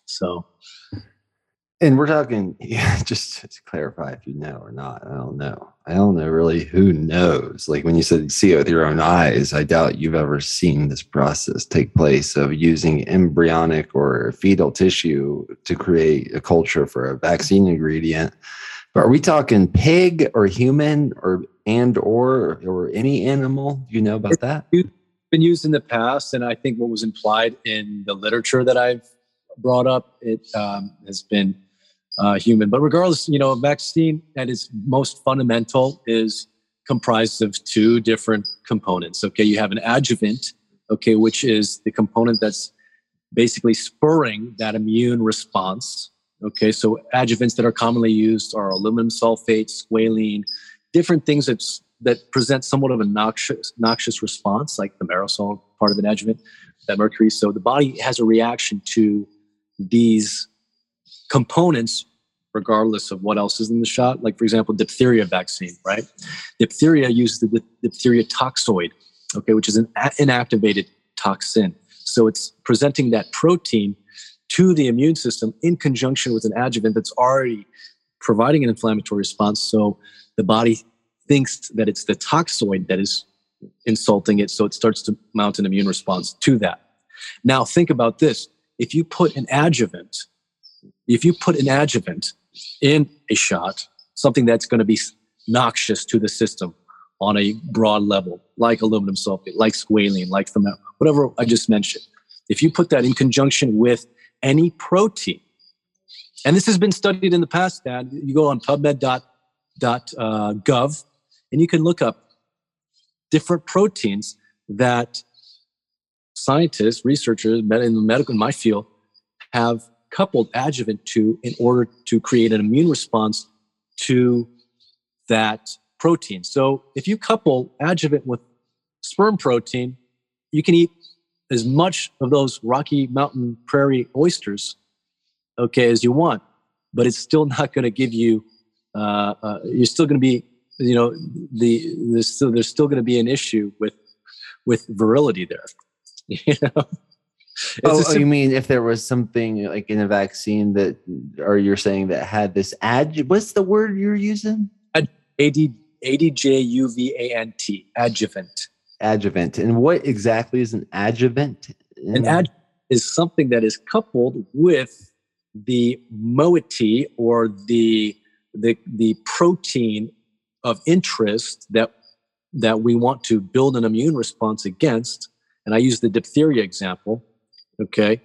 So And we're talking, yeah, just to clarify if you know or not, I don't know. I don't know really who knows. Like when you said see it with your own eyes, I doubt you've ever seen this process take place of using embryonic or fetal tissue to create a culture for a vaccine ingredient. But are we talking pig or human or and or or any animal? Do you know about that? It's been used in the past, and I think what was implied in the literature that I've brought up, it um, has been uh, human. But regardless, you know, a vaccine at its most fundamental is comprised of two different components. Okay, you have an adjuvant, okay, which is the component that's basically spurring that immune response. Okay, so adjuvants that are commonly used are aluminum sulfate, squalene, different things that that present somewhat of a noxious noxious response, like the aerosol part of an adjuvant, that mercury. So the body has a reaction to these components regardless of what else is in the shot. Like, for example, diphtheria vaccine, right? Diphtheria uses the diphtheria toxoid, okay, which is an inactivated toxin. So it's presenting that protein to the immune system in conjunction with an adjuvant that's already providing an inflammatory response. So the body thinks that it's the toxoid that is insulting it. So it starts to mount an immune response to that. Now, think about this if you put an adjuvant, if you put an adjuvant in a shot, something that's going to be noxious to the system on a broad level, like aluminum sulfate, like squalene, like the whatever I just mentioned. If you put that in conjunction with any protein, and this has been studied in the past, Dad, you go on PubMed.gov uh, and you can look up different proteins that scientists, researchers in the medical in my field have coupled adjuvant to in order to create an immune response to that protein. So if you couple adjuvant with sperm protein, you can eat as much of those Rocky Mountain prairie oysters, okay, as you want, but it's still not going to give you. Uh, uh, you're still going to be, you know, the there's still there's still going to be an issue with with virility there. You know. oh, sim- you mean if there was something like in a vaccine that, or you're saying that had this ad? What's the word you're using? Ad, A-D, A-D-J-U-V-A-N-T, adjuvant. And what exactly is an adjuvant? An adjuvant is something that is coupled with the moiety or the, the, the protein of interest that, that we want to build an immune response against. And I use the diphtheria example Okay.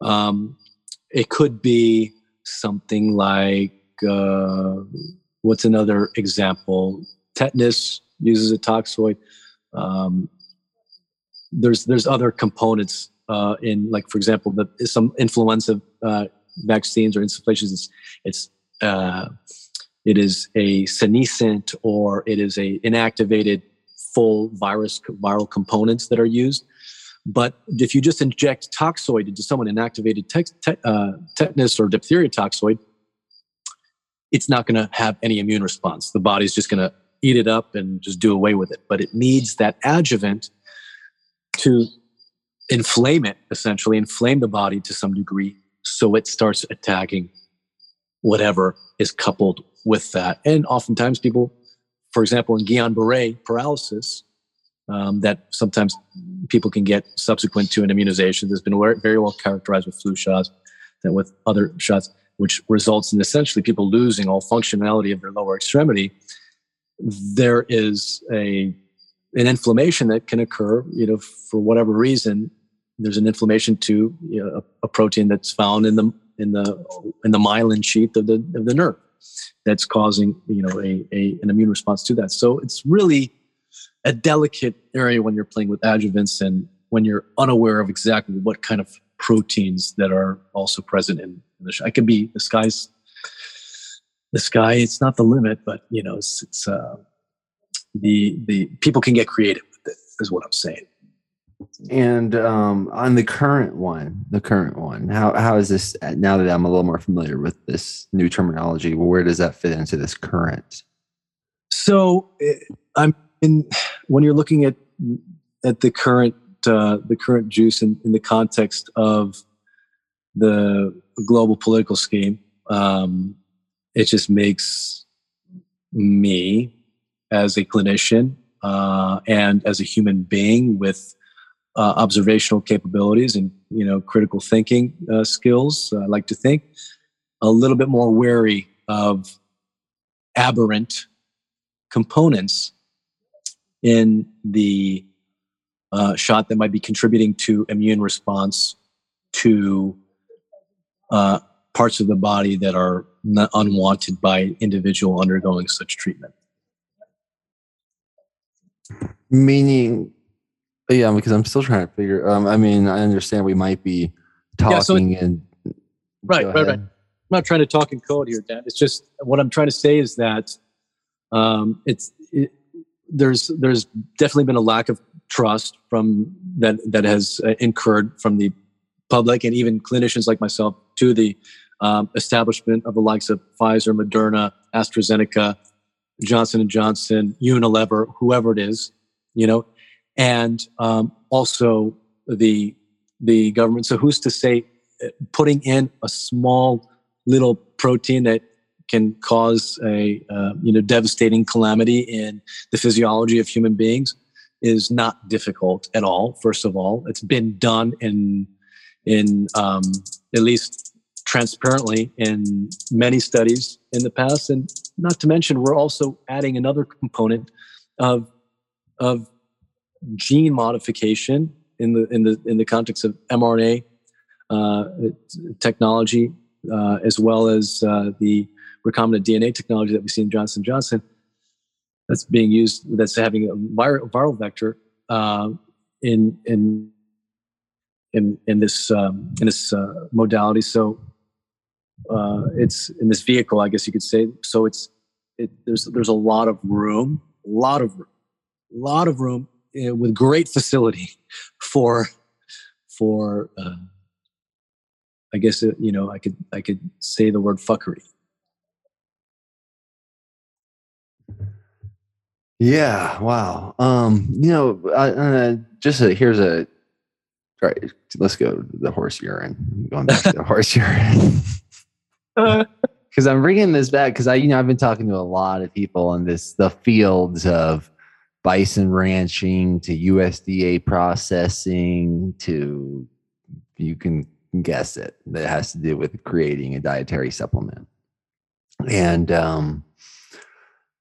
Um, it could be something like uh, what's another example? Tetanus uses a toxoid. Um, there's there's other components uh, in like for example the, some influenza uh, vaccines or insufflations. It's, it's uh, it is a senescent or it is a inactivated full virus viral components that are used. But if you just inject toxoid into someone inactivated te- te- uh, tetanus or diphtheria toxoid, it's not going to have any immune response. The body's just going to eat it up and just do away with it. But it needs that adjuvant to inflame it, essentially, inflame the body to some degree so it starts attacking whatever is coupled with that. And oftentimes, people, for example, in Guillain Barre paralysis, um, that sometimes people can get subsequent to an immunization that's been very well characterized with flu shots than with other shots, which results in essentially people losing all functionality of their lower extremity. There is a an inflammation that can occur, you know, for whatever reason. There's an inflammation to you know, a, a, protein that's found in the in the in the myelin sheath of the of the nerve that's causing you know a, a an immune response to that. So it's really a delicate area when you're playing with adjuvants and when you're unaware of exactly what kind of proteins that are also present in, the show. It could be the sky's the sky. It's not the limit, but you know, it's, it's uh, the the people can get creative with it. Is what I'm saying. And um, on the current one, the current one, how how is this? Now that I'm a little more familiar with this new terminology, where does that fit into this current? So eh, I'm in when you're looking at at the current uh, the current juice in, in the context of the global political scheme, um, it just makes me as a clinician uh, and as a human being with uh, observational capabilities and you know critical thinking uh, skills. I like to think a little bit more wary of aberrant components in the uh, shot that might be contributing to immune response to uh, parts of the body that are unwanted by individual undergoing such treatment. Meaning, yeah, because I'm still trying to figure. Um, I mean, I understand we might be talking yeah, so and right, right, right. I'm not trying to talk in code here, Dan. It's just what I'm trying to say is that um, it's it, there's there's definitely been a lack of trust from that that has uh, incurred from the public and even clinicians like myself to the um, establishment of the likes of Pfizer, Moderna, AstraZeneca, Johnson and Johnson, Unilever, whoever it is, you know, and um, also the the government. So who's to say uh, putting in a small little protein that can cause a uh, you know devastating calamity in the physiology of human beings is not difficult at all. First of all, it's been done in in um, at least transparently in many studies in the past, and not to mention we're also adding another component of of gene modification in the in the in the context of mRNA uh, technology, uh, as well as uh, the recombinant DNA technology that we see in Johnson Johnson that's being used that's having a viral, viral vector uh, in in in in this um, in this uh, modality. So uh, it's in this vehicle, I guess you could say. So it's it, there's there's a lot of room, a lot of room, a lot of room uh, with great facility for for. Uh, I guess uh, you know I could I could say the word fuckery. Yeah. Wow. Um, you know, uh, just a, here's a, all right, let's go to the horse urine. I'm going back to the horse urine. Because I'm bringing this back because I, you know, I've been talking to a lot of people on this, the fields of bison ranching to USDA processing to, you can guess it, that has to do with creating a dietary supplement. And, um,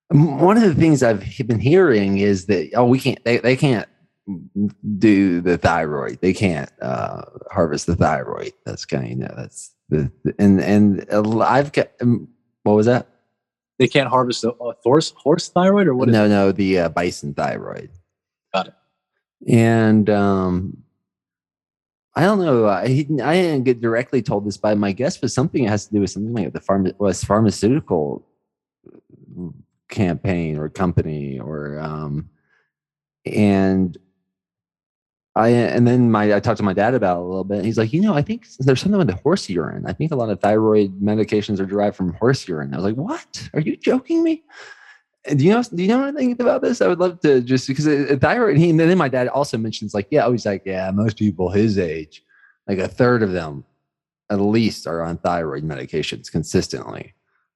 one of the things I've been hearing is that oh we can't they, they can't do the thyroid they can't uh, harvest the thyroid that's kind of you know that's the, and and I've got um, what was that? They can't harvest the uh, horse horse thyroid or what no no the uh, bison thyroid. Got it. And um I don't know. I, I didn't get directly told this by my guest, but something has to do with something like the pharma, was pharmaceutical campaign or company or um and I and then my I talked to my dad about it a little bit. And he's like, you know, I think there's something with the horse urine. I think a lot of thyroid medications are derived from horse urine. I was like, what? Are you joking me? do you know do you know anything about this? I would love to just because thyroid. He, and then my dad also mentions like, yeah, oh, he's like, yeah, most people his age, like a third of them, at least, are on thyroid medications consistently.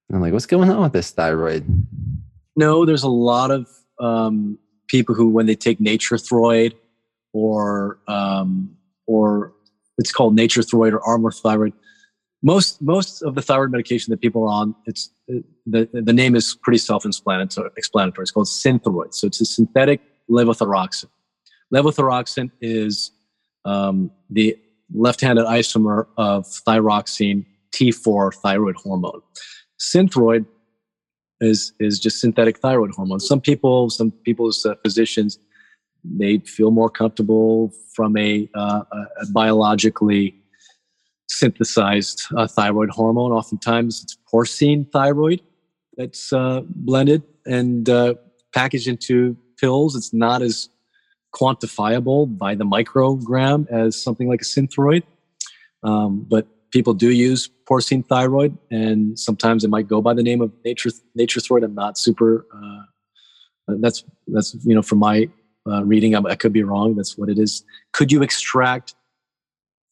And I'm like, what's going on with this thyroid? No, there's a lot of um, people who, when they take Nature-Throid or um, or it's called nature thyroid or Armour Thyroid, most most of the thyroid medication that people are on, it's the the name is pretty self-explanatory. It's called Synthroid, so it's a synthetic levothyroxine. Levothyroxine is um, the left-handed isomer of thyroxine T4 thyroid hormone. Synthroid is is just synthetic thyroid hormone. Some people, some people's uh, physicians, they feel more comfortable from a, uh, a biologically synthesized uh, thyroid hormone. Oftentimes, it's porcine thyroid that's uh, blended and uh, packaged into pills. It's not as quantifiable by the microgram as something like a synthroid, um, but people do use porcine thyroid, and sometimes it might go by the name of nature Nature-Throid. I'm not super. Uh, that's that's you know from my uh, reading, I, I could be wrong. That's what it is. Could you extract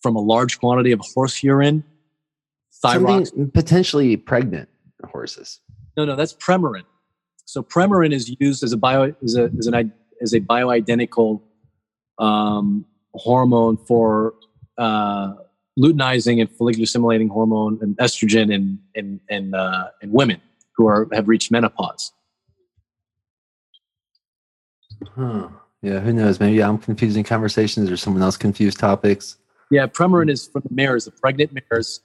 from a large quantity of horse urine Thyrox. Something potentially pregnant horses. No, no, that's Premarin. So Premarin is used as a bio as a as an as a bioidentical um, hormone for uh, luteinizing and follicular stimulating hormone and estrogen in in in, uh, in women who are have reached menopause. Huh. Yeah, who knows? Maybe I'm confusing conversations or someone else confused topics. Yeah, Premarin is from the mares, the pregnant mares.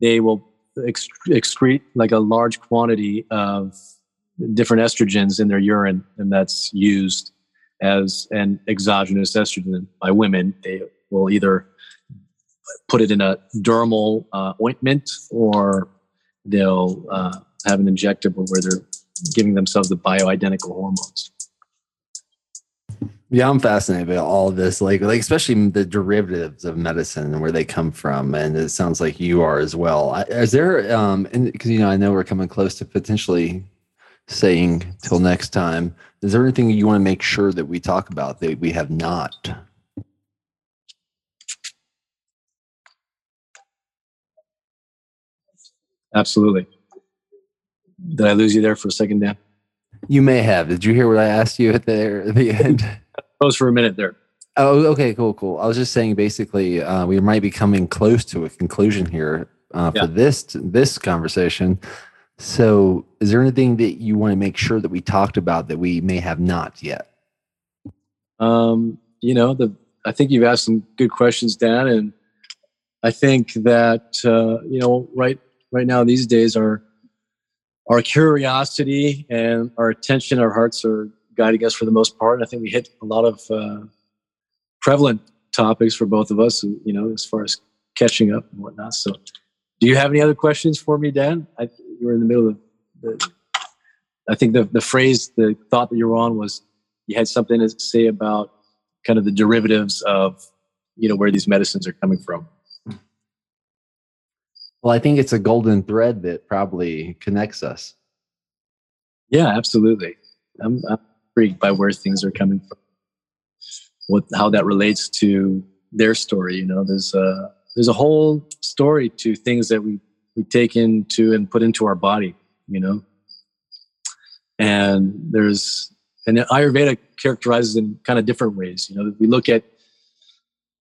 They will excrete like a large quantity of different estrogens in their urine, and that's used as an exogenous estrogen by women. They will either put it in a dermal uh, ointment or they'll uh, have an injectable where they're giving themselves the bioidentical hormones. Yeah, I'm fascinated by all of this, like, like especially the derivatives of medicine and where they come from, and it sounds like you are as well. Is there, um, because you know, I know we're coming close to potentially saying till next time. Is there anything you want to make sure that we talk about that we have not? Absolutely. Did I lose you there for a second, Dan? You may have. Did you hear what I asked you at the, at the end? Pose for a minute there. Oh, okay, cool, cool. I was just saying, basically, uh, we might be coming close to a conclusion here uh, for yeah. this this conversation. So, is there anything that you want to make sure that we talked about that we may have not yet? Um, you know, the I think you've asked some good questions, Dan, and I think that uh, you know, right right now these days, our our curiosity and our attention, our hearts are guiding us for the most part. And I think we hit a lot of uh, prevalent topics for both of us, you know, as far as catching up and whatnot. So, do you have any other questions for me, Dan? I, you were in the middle of the, I think the, the phrase, the thought that you were on was you had something to say about kind of the derivatives of, you know, where these medicines are coming from. Well, I think it's a golden thread that probably connects us. Yeah, absolutely. I'm, I'm intrigued by where things are coming from, what how that relates to their story. You know, there's a there's a whole story to things that we we take into and put into our body, you know. And there's and Ayurveda characterizes in kind of different ways. You know, we look at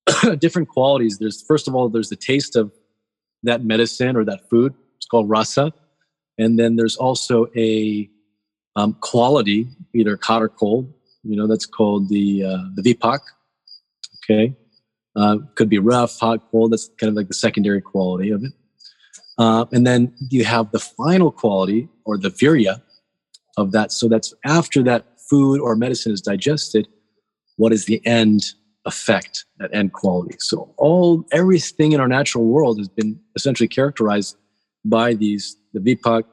different qualities. There's first of all, there's the taste of that medicine or that food. It's called rasa. And then there's also a um, quality, either hot or cold. You know, that's called the uh, the vipak. Okay, uh, could be rough, hot, cold. That's kind of like the secondary quality of it. Uh, and then you have the final quality or the virya of that. So that's after that food or medicine is digested, what is the end effect, that end quality? So all everything in our natural world has been essentially characterized by these the vipak,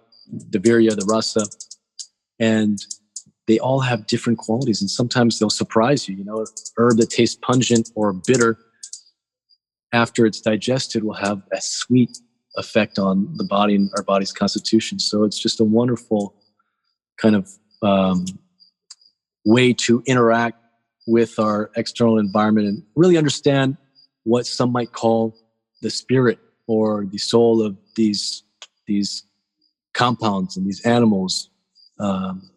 the virya, the rasa, and they all have different qualities. And sometimes they'll surprise you. You know, herb that tastes pungent or bitter after it's digested will have a sweet effect on the body and our body's constitution. So it's just a wonderful kind of um, way to interact with our external environment and really understand what some might call the spirit or the soul of these these compounds and these animals. Um,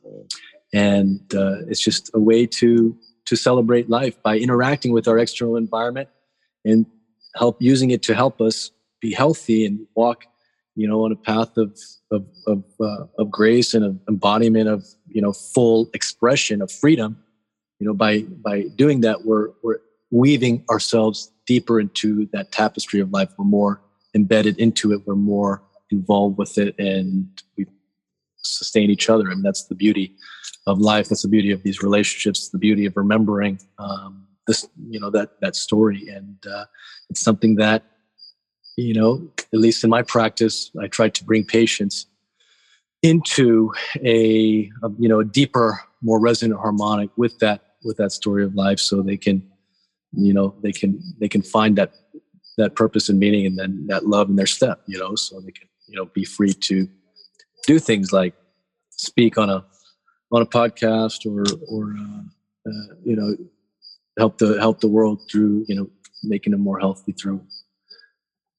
and uh, it's just a way to to celebrate life by interacting with our external environment and help using it to help us be healthy and walk you know on a path of of of, uh, of grace and of embodiment of you know full expression of freedom. You know by by doing that we're we're weaving ourselves deeper into that tapestry of life. We're more embedded into it. We're more involved with it. And we sustain each other. I mean that's the beauty of life. That's the beauty of these relationships. The beauty of remembering um, this you know that that story. And uh, it's something that you know, at least in my practice, I try to bring patients into a, a, you know a deeper, more resonant harmonic with that with that story of life, so they can, you know, they can they can find that that purpose and meaning, and then that love in their step, you know, so they can you know be free to do things like speak on a on a podcast or or uh, uh, you know help the help the world through you know making them more healthy through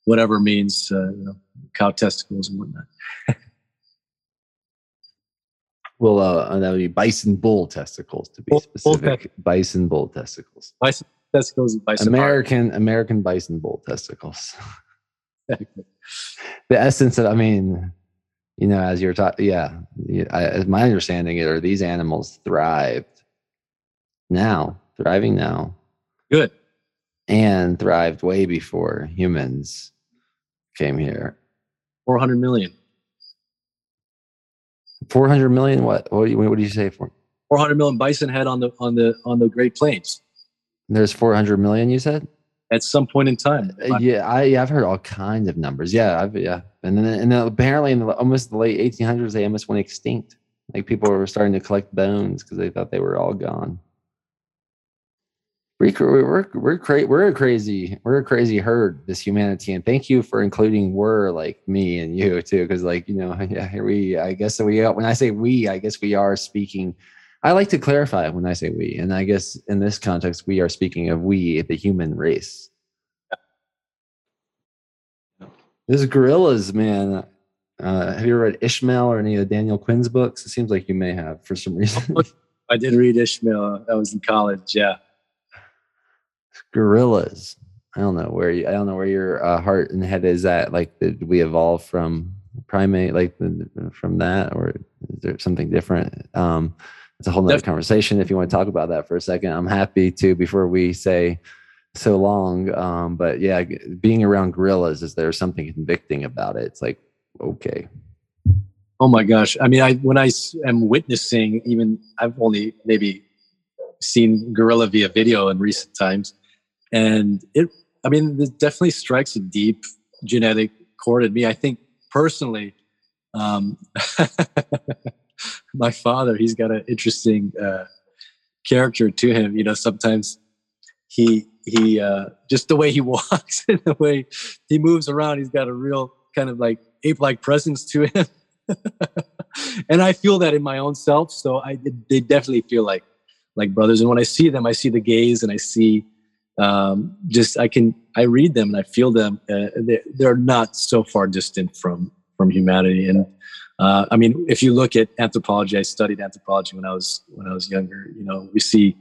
whatever means, uh, you know, cow testicles and whatnot. well, uh, that would be bison bull testicles to be Bull- bull specific. bison bull testicles. Bison testicles and bison. American American bison bull testicles. the essence of, I mean, you know, as you're talking, yeah, I, as my understanding it, are these animals thrived now, thriving now, Good. and thrived way before humans came here. 400 million. 400 million, what? What do you, what do you say for? 400 million bison had on the on the on the Great Plains There's 400 million, you said? At some point in time. Uh, Yeah, I, I've heard all kinds of numbers. Yeah, I've, yeah, and then and then apparently in the, almost the late 1800s, they almost went extinct. Like people were starting to collect bones because they thought they were all gone. We, we're we're cra- we're a crazy we're a crazy herd this humanity and thank you for including we're like me and you too because like you know yeah we I guess we when I say we I guess we are speaking I like to clarify when I say we and I guess in this context we are speaking of we the human race this gorillas, man. Uh, have you ever read Ishmael or any of Daniel Quinn's books? It seems like you may have for some reason. I did read Ishmael. I was in college. Yeah. gorillas. I don't know where you. I don't know where your uh, heart and head is at. Like, did we evolve from primate, like from that, or is there something different? Um, it's a whole nother Def- conversation. If you want to talk about that for a second, I'm happy to. Before we say so long, um, but yeah, being around gorillas is there something convicting about it? It's like okay, Oh my gosh. I mean, I when I s- am witnessing, even I've only maybe seen gorilla via video in recent times, and it. I mean, it definitely strikes a deep genetic chord in me. I think personally, um, my father, he's got an interesting uh, character to him. You know, sometimes he he uh, just the way he walks and the way he moves around, he's got a real kind of like ape-like presence to him. and I feel that in my own self. So I they definitely feel like like brothers. And when I see them, I see the gaze and I see um, just I can I read them and I feel them. Uh, they're, they're not so far distant from from humanity. And uh, I mean, if you look at anthropology, I studied anthropology when I was when I was younger. You know, we see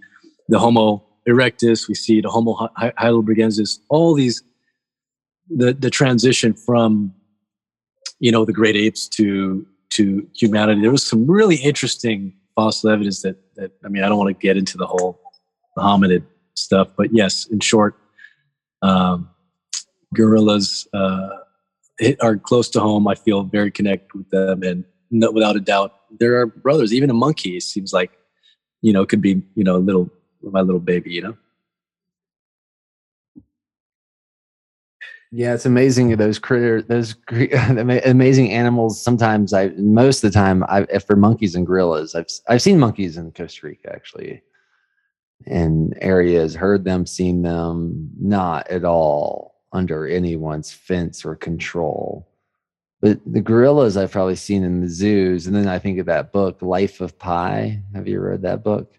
the Homo erectus, we see the Homo heidelbergensis, all these the the transition from you know the great apes to to humanity. There was some really interesting fossil evidence that that I mean I don't want to get into the whole hominid stuff, but yes, in short, um, gorillas uh, are close to home. I feel very connected with them, and no, without a doubt, there are brothers. Even a monkey seems like you know could be you know little my little baby. You know. Yeah, it's amazing those critter, those amazing animals. Sometimes I, most of the time, I for monkeys and gorillas, I've I've seen monkeys in Costa Rica actually, in areas, heard them, seen them, not at all under anyone's fence or control. But the gorillas I've probably seen in the zoos, and then I think of that book, Life of Pi. Have you read that book?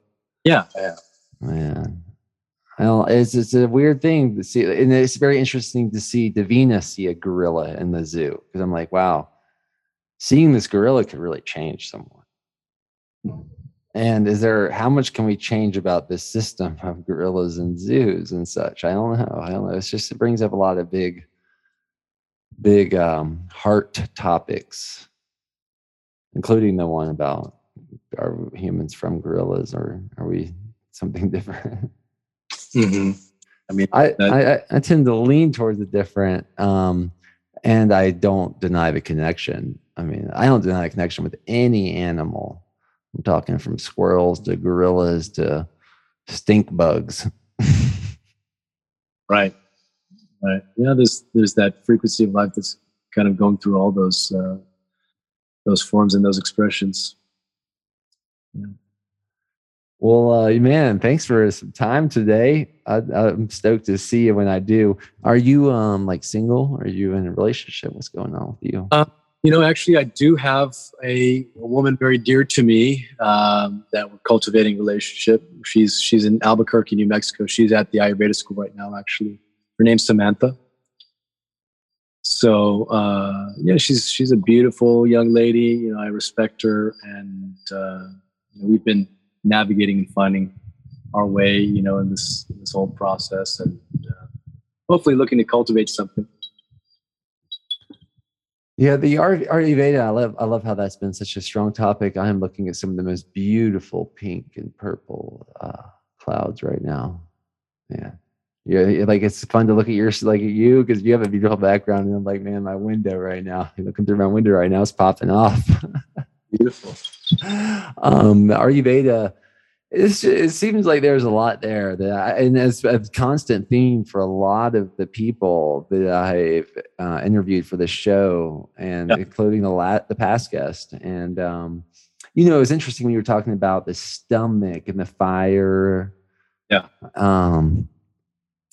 Yeah. yeah. Man, well, it's it's a weird thing to see, and it's very interesting to see Davina see a gorilla in the zoo because I'm like, wow, seeing this gorilla could really change someone. Hmm. And is there how much can we change about this system of gorillas and zoos and such? I don't know. I don't know. It's just it brings up a lot of big, big um, heart topics, including the one about are humans from gorillas or are we something different? Mm-hmm. I mean, I, I I- tend to lean towards the different, um, and I don't deny the connection. I mean, I don't deny the connection with any animal. I'm talking from squirrels to gorillas to stink bugs. Right. Right. Yeah, there's there's that frequency of life that's kind of going through all those uh, those forms and those expressions. well, uh, man, thanks for some time today. I, I'm stoked to see you when I do. Are you um like single? Are you in a relationship? What's going on with you? You know, actually, I do have a, a woman very dear to me um, that we're cultivating relationship. She's she's in Albuquerque, New Mexico. She's at the Ayurveda school right now. Actually, her name's Samantha. so uh, yeah, she's she's a beautiful young lady. You know, I respect her, and uh, you know, we've been navigating and finding our way. You know, in this this whole process, and uh, hopefully looking to cultivate something. Yeah, the Ayurveda. I love. I love how that's been such a strong topic. I am looking at some of the most beautiful pink and purple uh, clouds right now. Yeah, yeah. Like it's fun to look at your like at you because you have a beautiful background, and I'm like, man, my window right now. You Looking through my window right now, it's popping off. beautiful. um, Ayurveda it's, it seems like there's a lot there that I, and it's a constant theme for a lot of the people that I've uh, interviewed for the show and including the lat, the past guest. And, um, you know, it was interesting when you were talking about the stomach and the fire. Yeah. Um,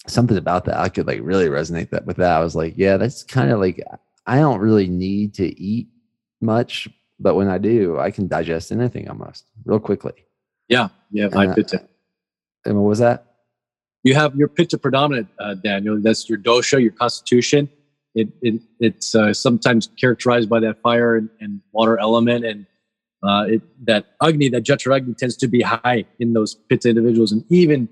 something about that I could like really resonate that with that. I was like, yeah, that's kind of like I don't really need to eat much, but when I do, I can digest anything almost real quickly. Yeah, yeah, high uh, pitta. And what was that? You have your pitta predominant, uh, Daniel. That's your dosha, your constitution. It, it it's uh, sometimes characterized by that fire and, and water element, and uh, it, that agni, that jataragni, tends to be high in those pitta individuals, and even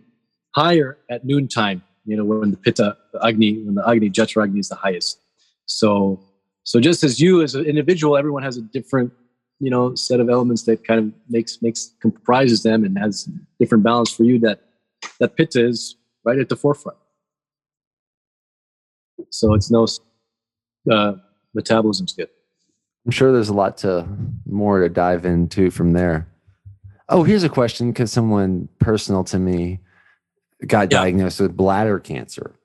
higher at noontime. You know, when the pitta, the agni, when the agni jataragni is the highest. So, so just as you as an individual, everyone has a different you know set of elements that kind of makes makes comprises them and has different balance for you that that pitta is right at the forefront. So it's no uh, metabolism's good i'm sure there's a lot to more to dive into from there. Oh here's a question because someone personal to me got yeah. diagnosed with bladder cancer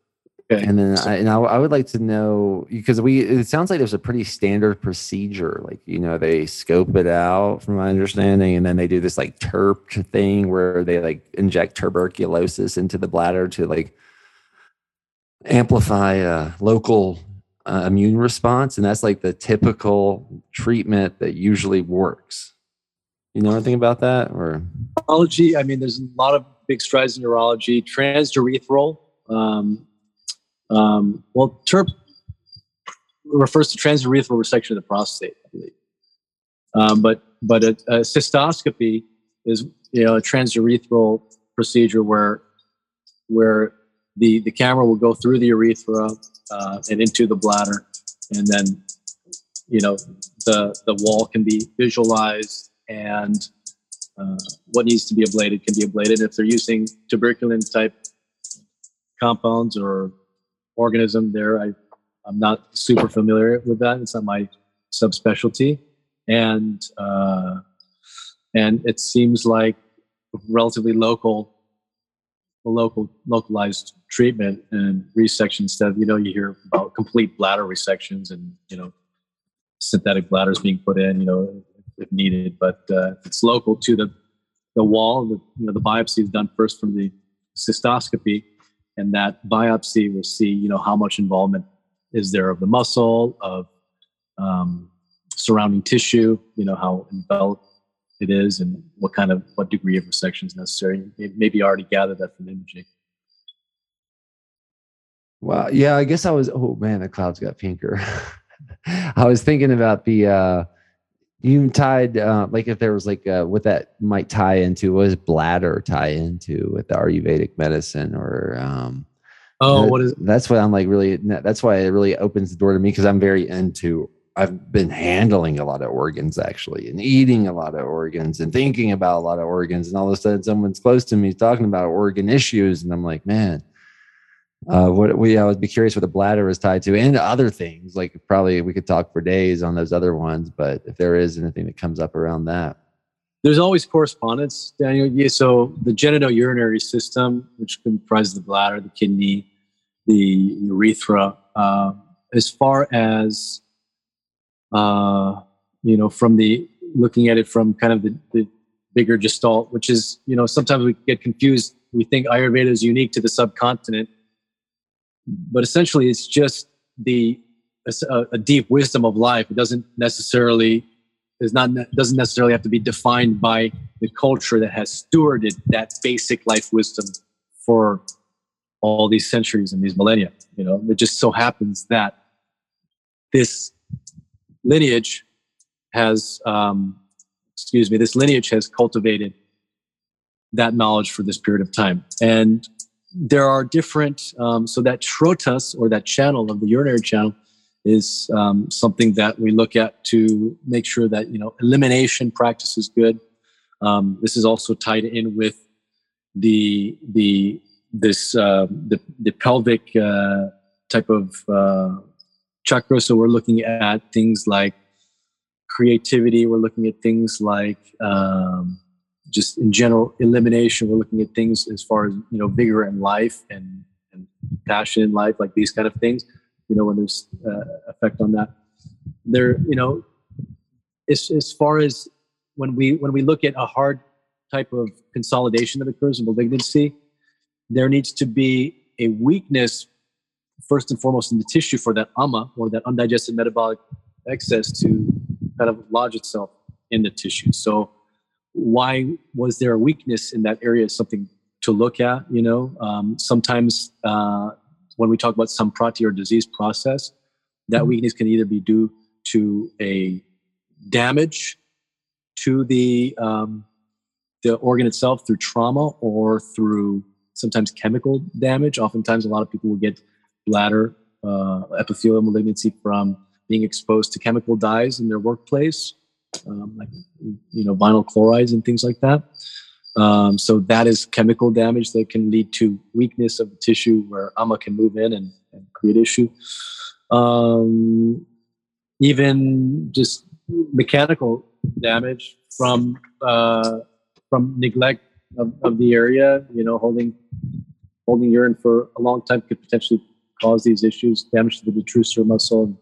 Okay. And then I, and I, I, would like to know because we it sounds like there's a pretty standard procedure. Like you know they scope it out from my understanding, and then they do this like TURP thing where they like inject tuberculosis into the bladder to like amplify a local uh, immune response, and that's like the typical treatment that usually works. You know anything about that or? Neurology. I mean, there's a lot of big strides in neurology. Transurethral. Um, um, well, TURP refers to transurethral resection of the prostate, I believe. Um, but but a, a, cystoscopy is you know a transurethral procedure where where the the camera will go through the urethra uh, and into the bladder, and then you know the the wall can be visualized and uh, what needs to be ablated can be ablated. If they're using tuberculin type compounds or organism there. I, I'm not super familiar with that. It's not my subspecialty, and uh, and it seems like relatively local, local localized treatment and resection of you know you hear about complete bladder resections and you know synthetic bladders being put in you know if needed, but uh, it's local to the the wall. The, you know the biopsy is done first from the cystoscopy and that biopsy will see you know how much involvement is there of the muscle of um, surrounding tissue you know how enveloped it is and what kind of what degree of resection is necessary. Maybe already gathered that from imaging. Well yeah i guess i was oh man the clouds got pinker. I was thinking about the uh you tied uh, like if there was like uh, what that might tie into what does bladder tie into with the ayurvedic medicine or um oh what is that's what i'm like really that's why it really opens the door to me because i'm very into i've been handling a lot of organs actually and eating a lot of organs and thinking about a lot of organs and all of a sudden someone's close to me talking about organ issues and i'm like man uh, what we I would be curious what the bladder is tied to, and other things. Like probably we could talk for days on those other ones, but if there is anything that comes up around that, there's always correspondence, Daniel. Yeah, so the genitourinary system, which comprises the bladder, the kidney, the urethra, uh, as far as uh, you know, from the looking at it from kind of the, the bigger gestalt, which is you know sometimes we get confused. We think Ayurveda is unique to the subcontinent but essentially it's just the a, a, deep wisdom of life. It doesn't necessarily is not doesn't necessarily have to be defined by the culture that has stewarded that basic life wisdom for all these centuries and these millennia. You know, it just so happens that this lineage has, um, excuse me, this lineage has cultivated that knowledge for this period of time. And there are different, um, so that shrotas or that channel of the urinary channel is um, something that we look at to make sure that, you know, elimination practice is good. Um, this is also tied in with the, the, this, uh, the, the pelvic uh, type of uh, chakra. So we're looking at things like creativity. We're looking at things like, um, just in general elimination we're looking at things as far as you know vigor in life and, and passion in life like these kind of things you know when there's uh, effect on that. There you know as, as far as when we when we look at a hard type of consolidation that occurs in malignancy there needs to be a weakness first and foremost in the tissue for that ama or that undigested metabolic excess to kind of lodge itself in the tissue. So why was there a weakness in that area is something to look at you know? Um, sometimes uh, when we talk about some samprapti or disease process that mm-hmm. weakness can either be due to a damage to the um, the organ itself through trauma or through sometimes chemical damage. Oftentimes a lot of people will get bladder uh, epithelial malignancy from being exposed to chemical dyes in their workplace um, like you know vinyl chlorides and things like that. Um, so that is chemical damage that can lead to weakness of the tissue where AMA can move in and, and create issue. Um, even just mechanical damage from uh, from neglect of, of, the area. You know, holding holding urine for a long time could potentially cause these issues, damage to the detrusor muscle,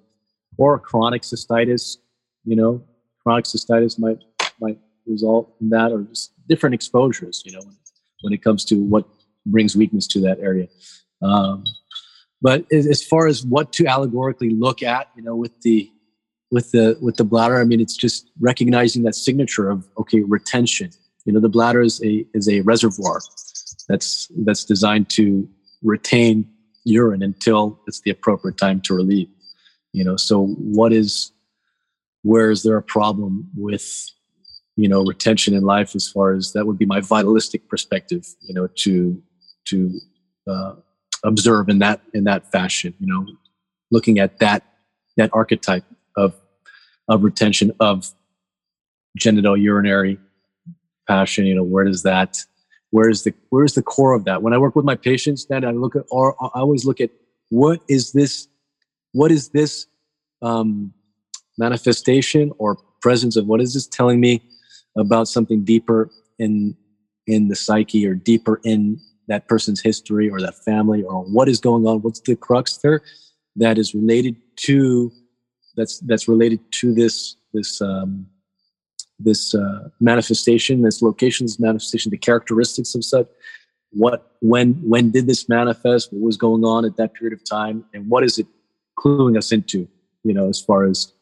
or chronic cystitis. You know, chronic cystitis might might result in that, or just different exposures. You know, when, when it comes to what brings weakness to that area. Um, but as far as what to allegorically look at, you know, with the with the with the bladder, I mean, it's just recognizing that signature of okay retention. You know, the bladder is a is a reservoir that's that's designed to retain urine until it's the appropriate time to relieve. You know, so what is where is there a problem with you know retention in life as far as that would be my vitalistic perspective you know to to uh, observe in that in that fashion you know looking at that that archetype of of retention of genital urinary passion you know where does that where's the where's the core of that? When i work with my patients then i look at or i always look at what is this what is this um, manifestation or presence of what is this telling me about something deeper in in the psyche or deeper in that person's history or that family or what is going on? What's the crux there that is related to that's that's related to this this um, this uh, manifestation this location this manifestation the characteristics of such? What when when did this manifest? What was going on at that period of time? And what is it cluing us into you know as far as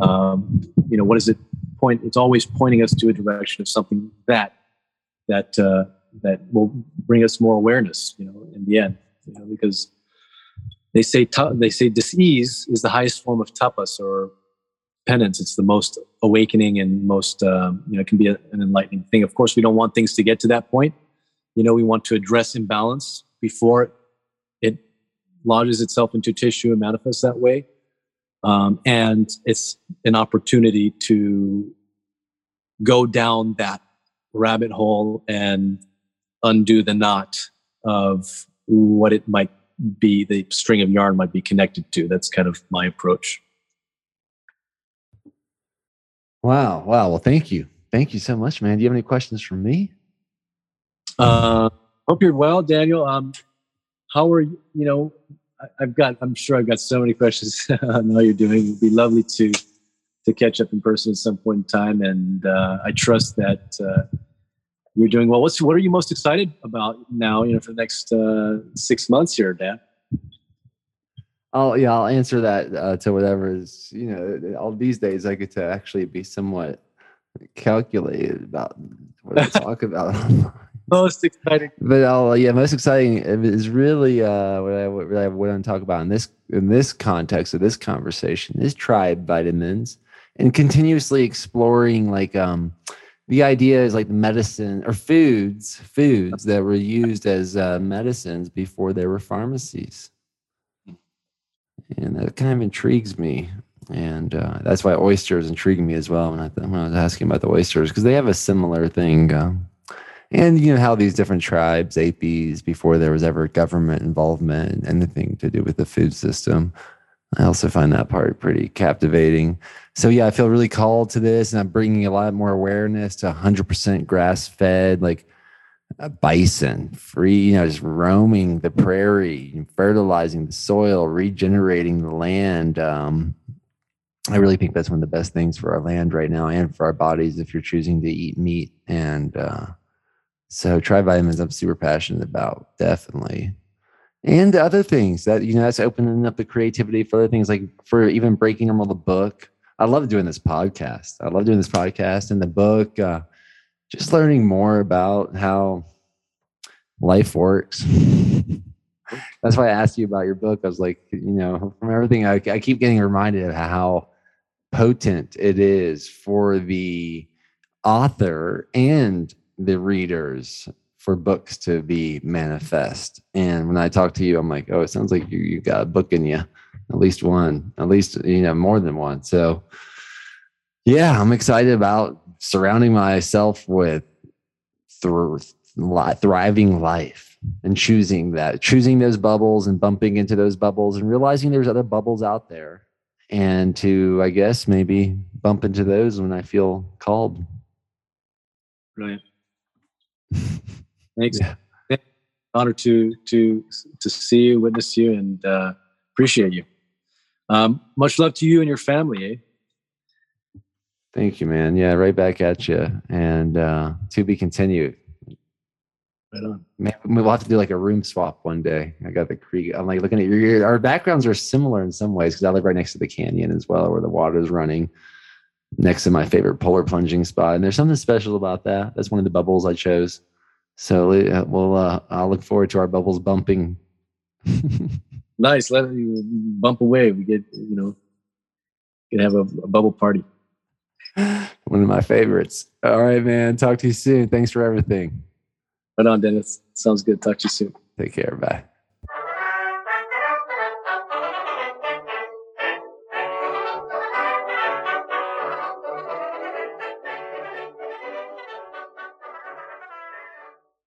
um, you know what is it point it's always pointing us to a direction of something that that uh, that will bring us more awareness you know in the end you know because they say they say disease is the highest form of tapas or penance. It's the most awakening and most um, you know can be a, an enlightening thing. Of course we don't want things to get to that point. You know we want to address imbalance before it lodges itself into tissue and manifests that way um, and it's an opportunity to go down that rabbit hole and undo the knot of what it might be, the string of yarn might be connected to. That's kind of my approach. Wow. Wow. Well, thank you. Thank you so much, man. Do you have any questions for me? Uh, hope you're well, Daniel. Um, how are you? You know, I've got, I'm sure I've got so many questions on how you're doing. It'd be lovely to to catch up in person at some point in time, and uh, I trust that uh, you're doing well. What's what are you most excited about now? You know, for the next uh, six months here, Dan. I'll yeah, I'll answer that uh, to whatever is you know. All these days, I get to actually be somewhat calculated about what I talk about. most exciting. But I'll, yeah, most exciting is really uh, what I what want to talk about in this in this context of this conversation is tribe vitamins and continuously exploring like um the idea is like medicine or foods foods that were used as uh, medicines before there were pharmacies and that kind of intrigues me and uh, that's why oysters intrigue me as well when I, when I was asking about the oysters because they have a similar thing um, and you know how these different tribes ate these before there was ever government involvement and anything to do with the food system i also find that part pretty captivating so yeah i feel really called to this and i'm bringing a lot more awareness to 100% grass fed like a bison free you know just roaming the prairie fertilizing the soil regenerating the land um, I really think that's one of the best things for our land right now and for our bodies if you're choosing to eat meat. And uh, so, tribe vitamins, I'm super passionate about, definitely. And other things that, you know, that's opening up the creativity for other things like for even Breaking Normal the book. I love doing this podcast. I love doing this podcast and the book, uh, just learning more about how life works. that's why I asked you about your book. I was like, you know, from everything, I, I keep getting reminded of how potent it is for the author and the readers for books to be manifest. And when I talk to you, I'm like, oh, it sounds like you, you got a book in you, at least one, at least, you know, more than one. So, yeah, I'm excited about surrounding myself with th- thriving life and choosing that, choosing those bubbles and bumping into those bubbles and realizing there's other bubbles out there and to i guess maybe bump into those when i feel called right thanks yeah. honor to to to see you witness you and uh, appreciate you um, much love to you and your family eh? thank you man yeah right back at you and uh, to be continued Right on. We'll have to do like a room swap one day. I got the creek. I'm like looking at your, our backgrounds are similar in some ways because I live right next to the canyon as well, where the water is running next to my favorite polar plunging spot. And there's something special about that. That's one of the bubbles I chose. So uh, we'll, uh, I'll look forward to our bubbles bumping. nice. Let you bump away. We get, you know, can have a, a bubble party. One of my favorites. All right, man. Talk to you soon. Thanks for everything. Right on, Dennis. Sounds good. Talk to you soon. Take care. Bye.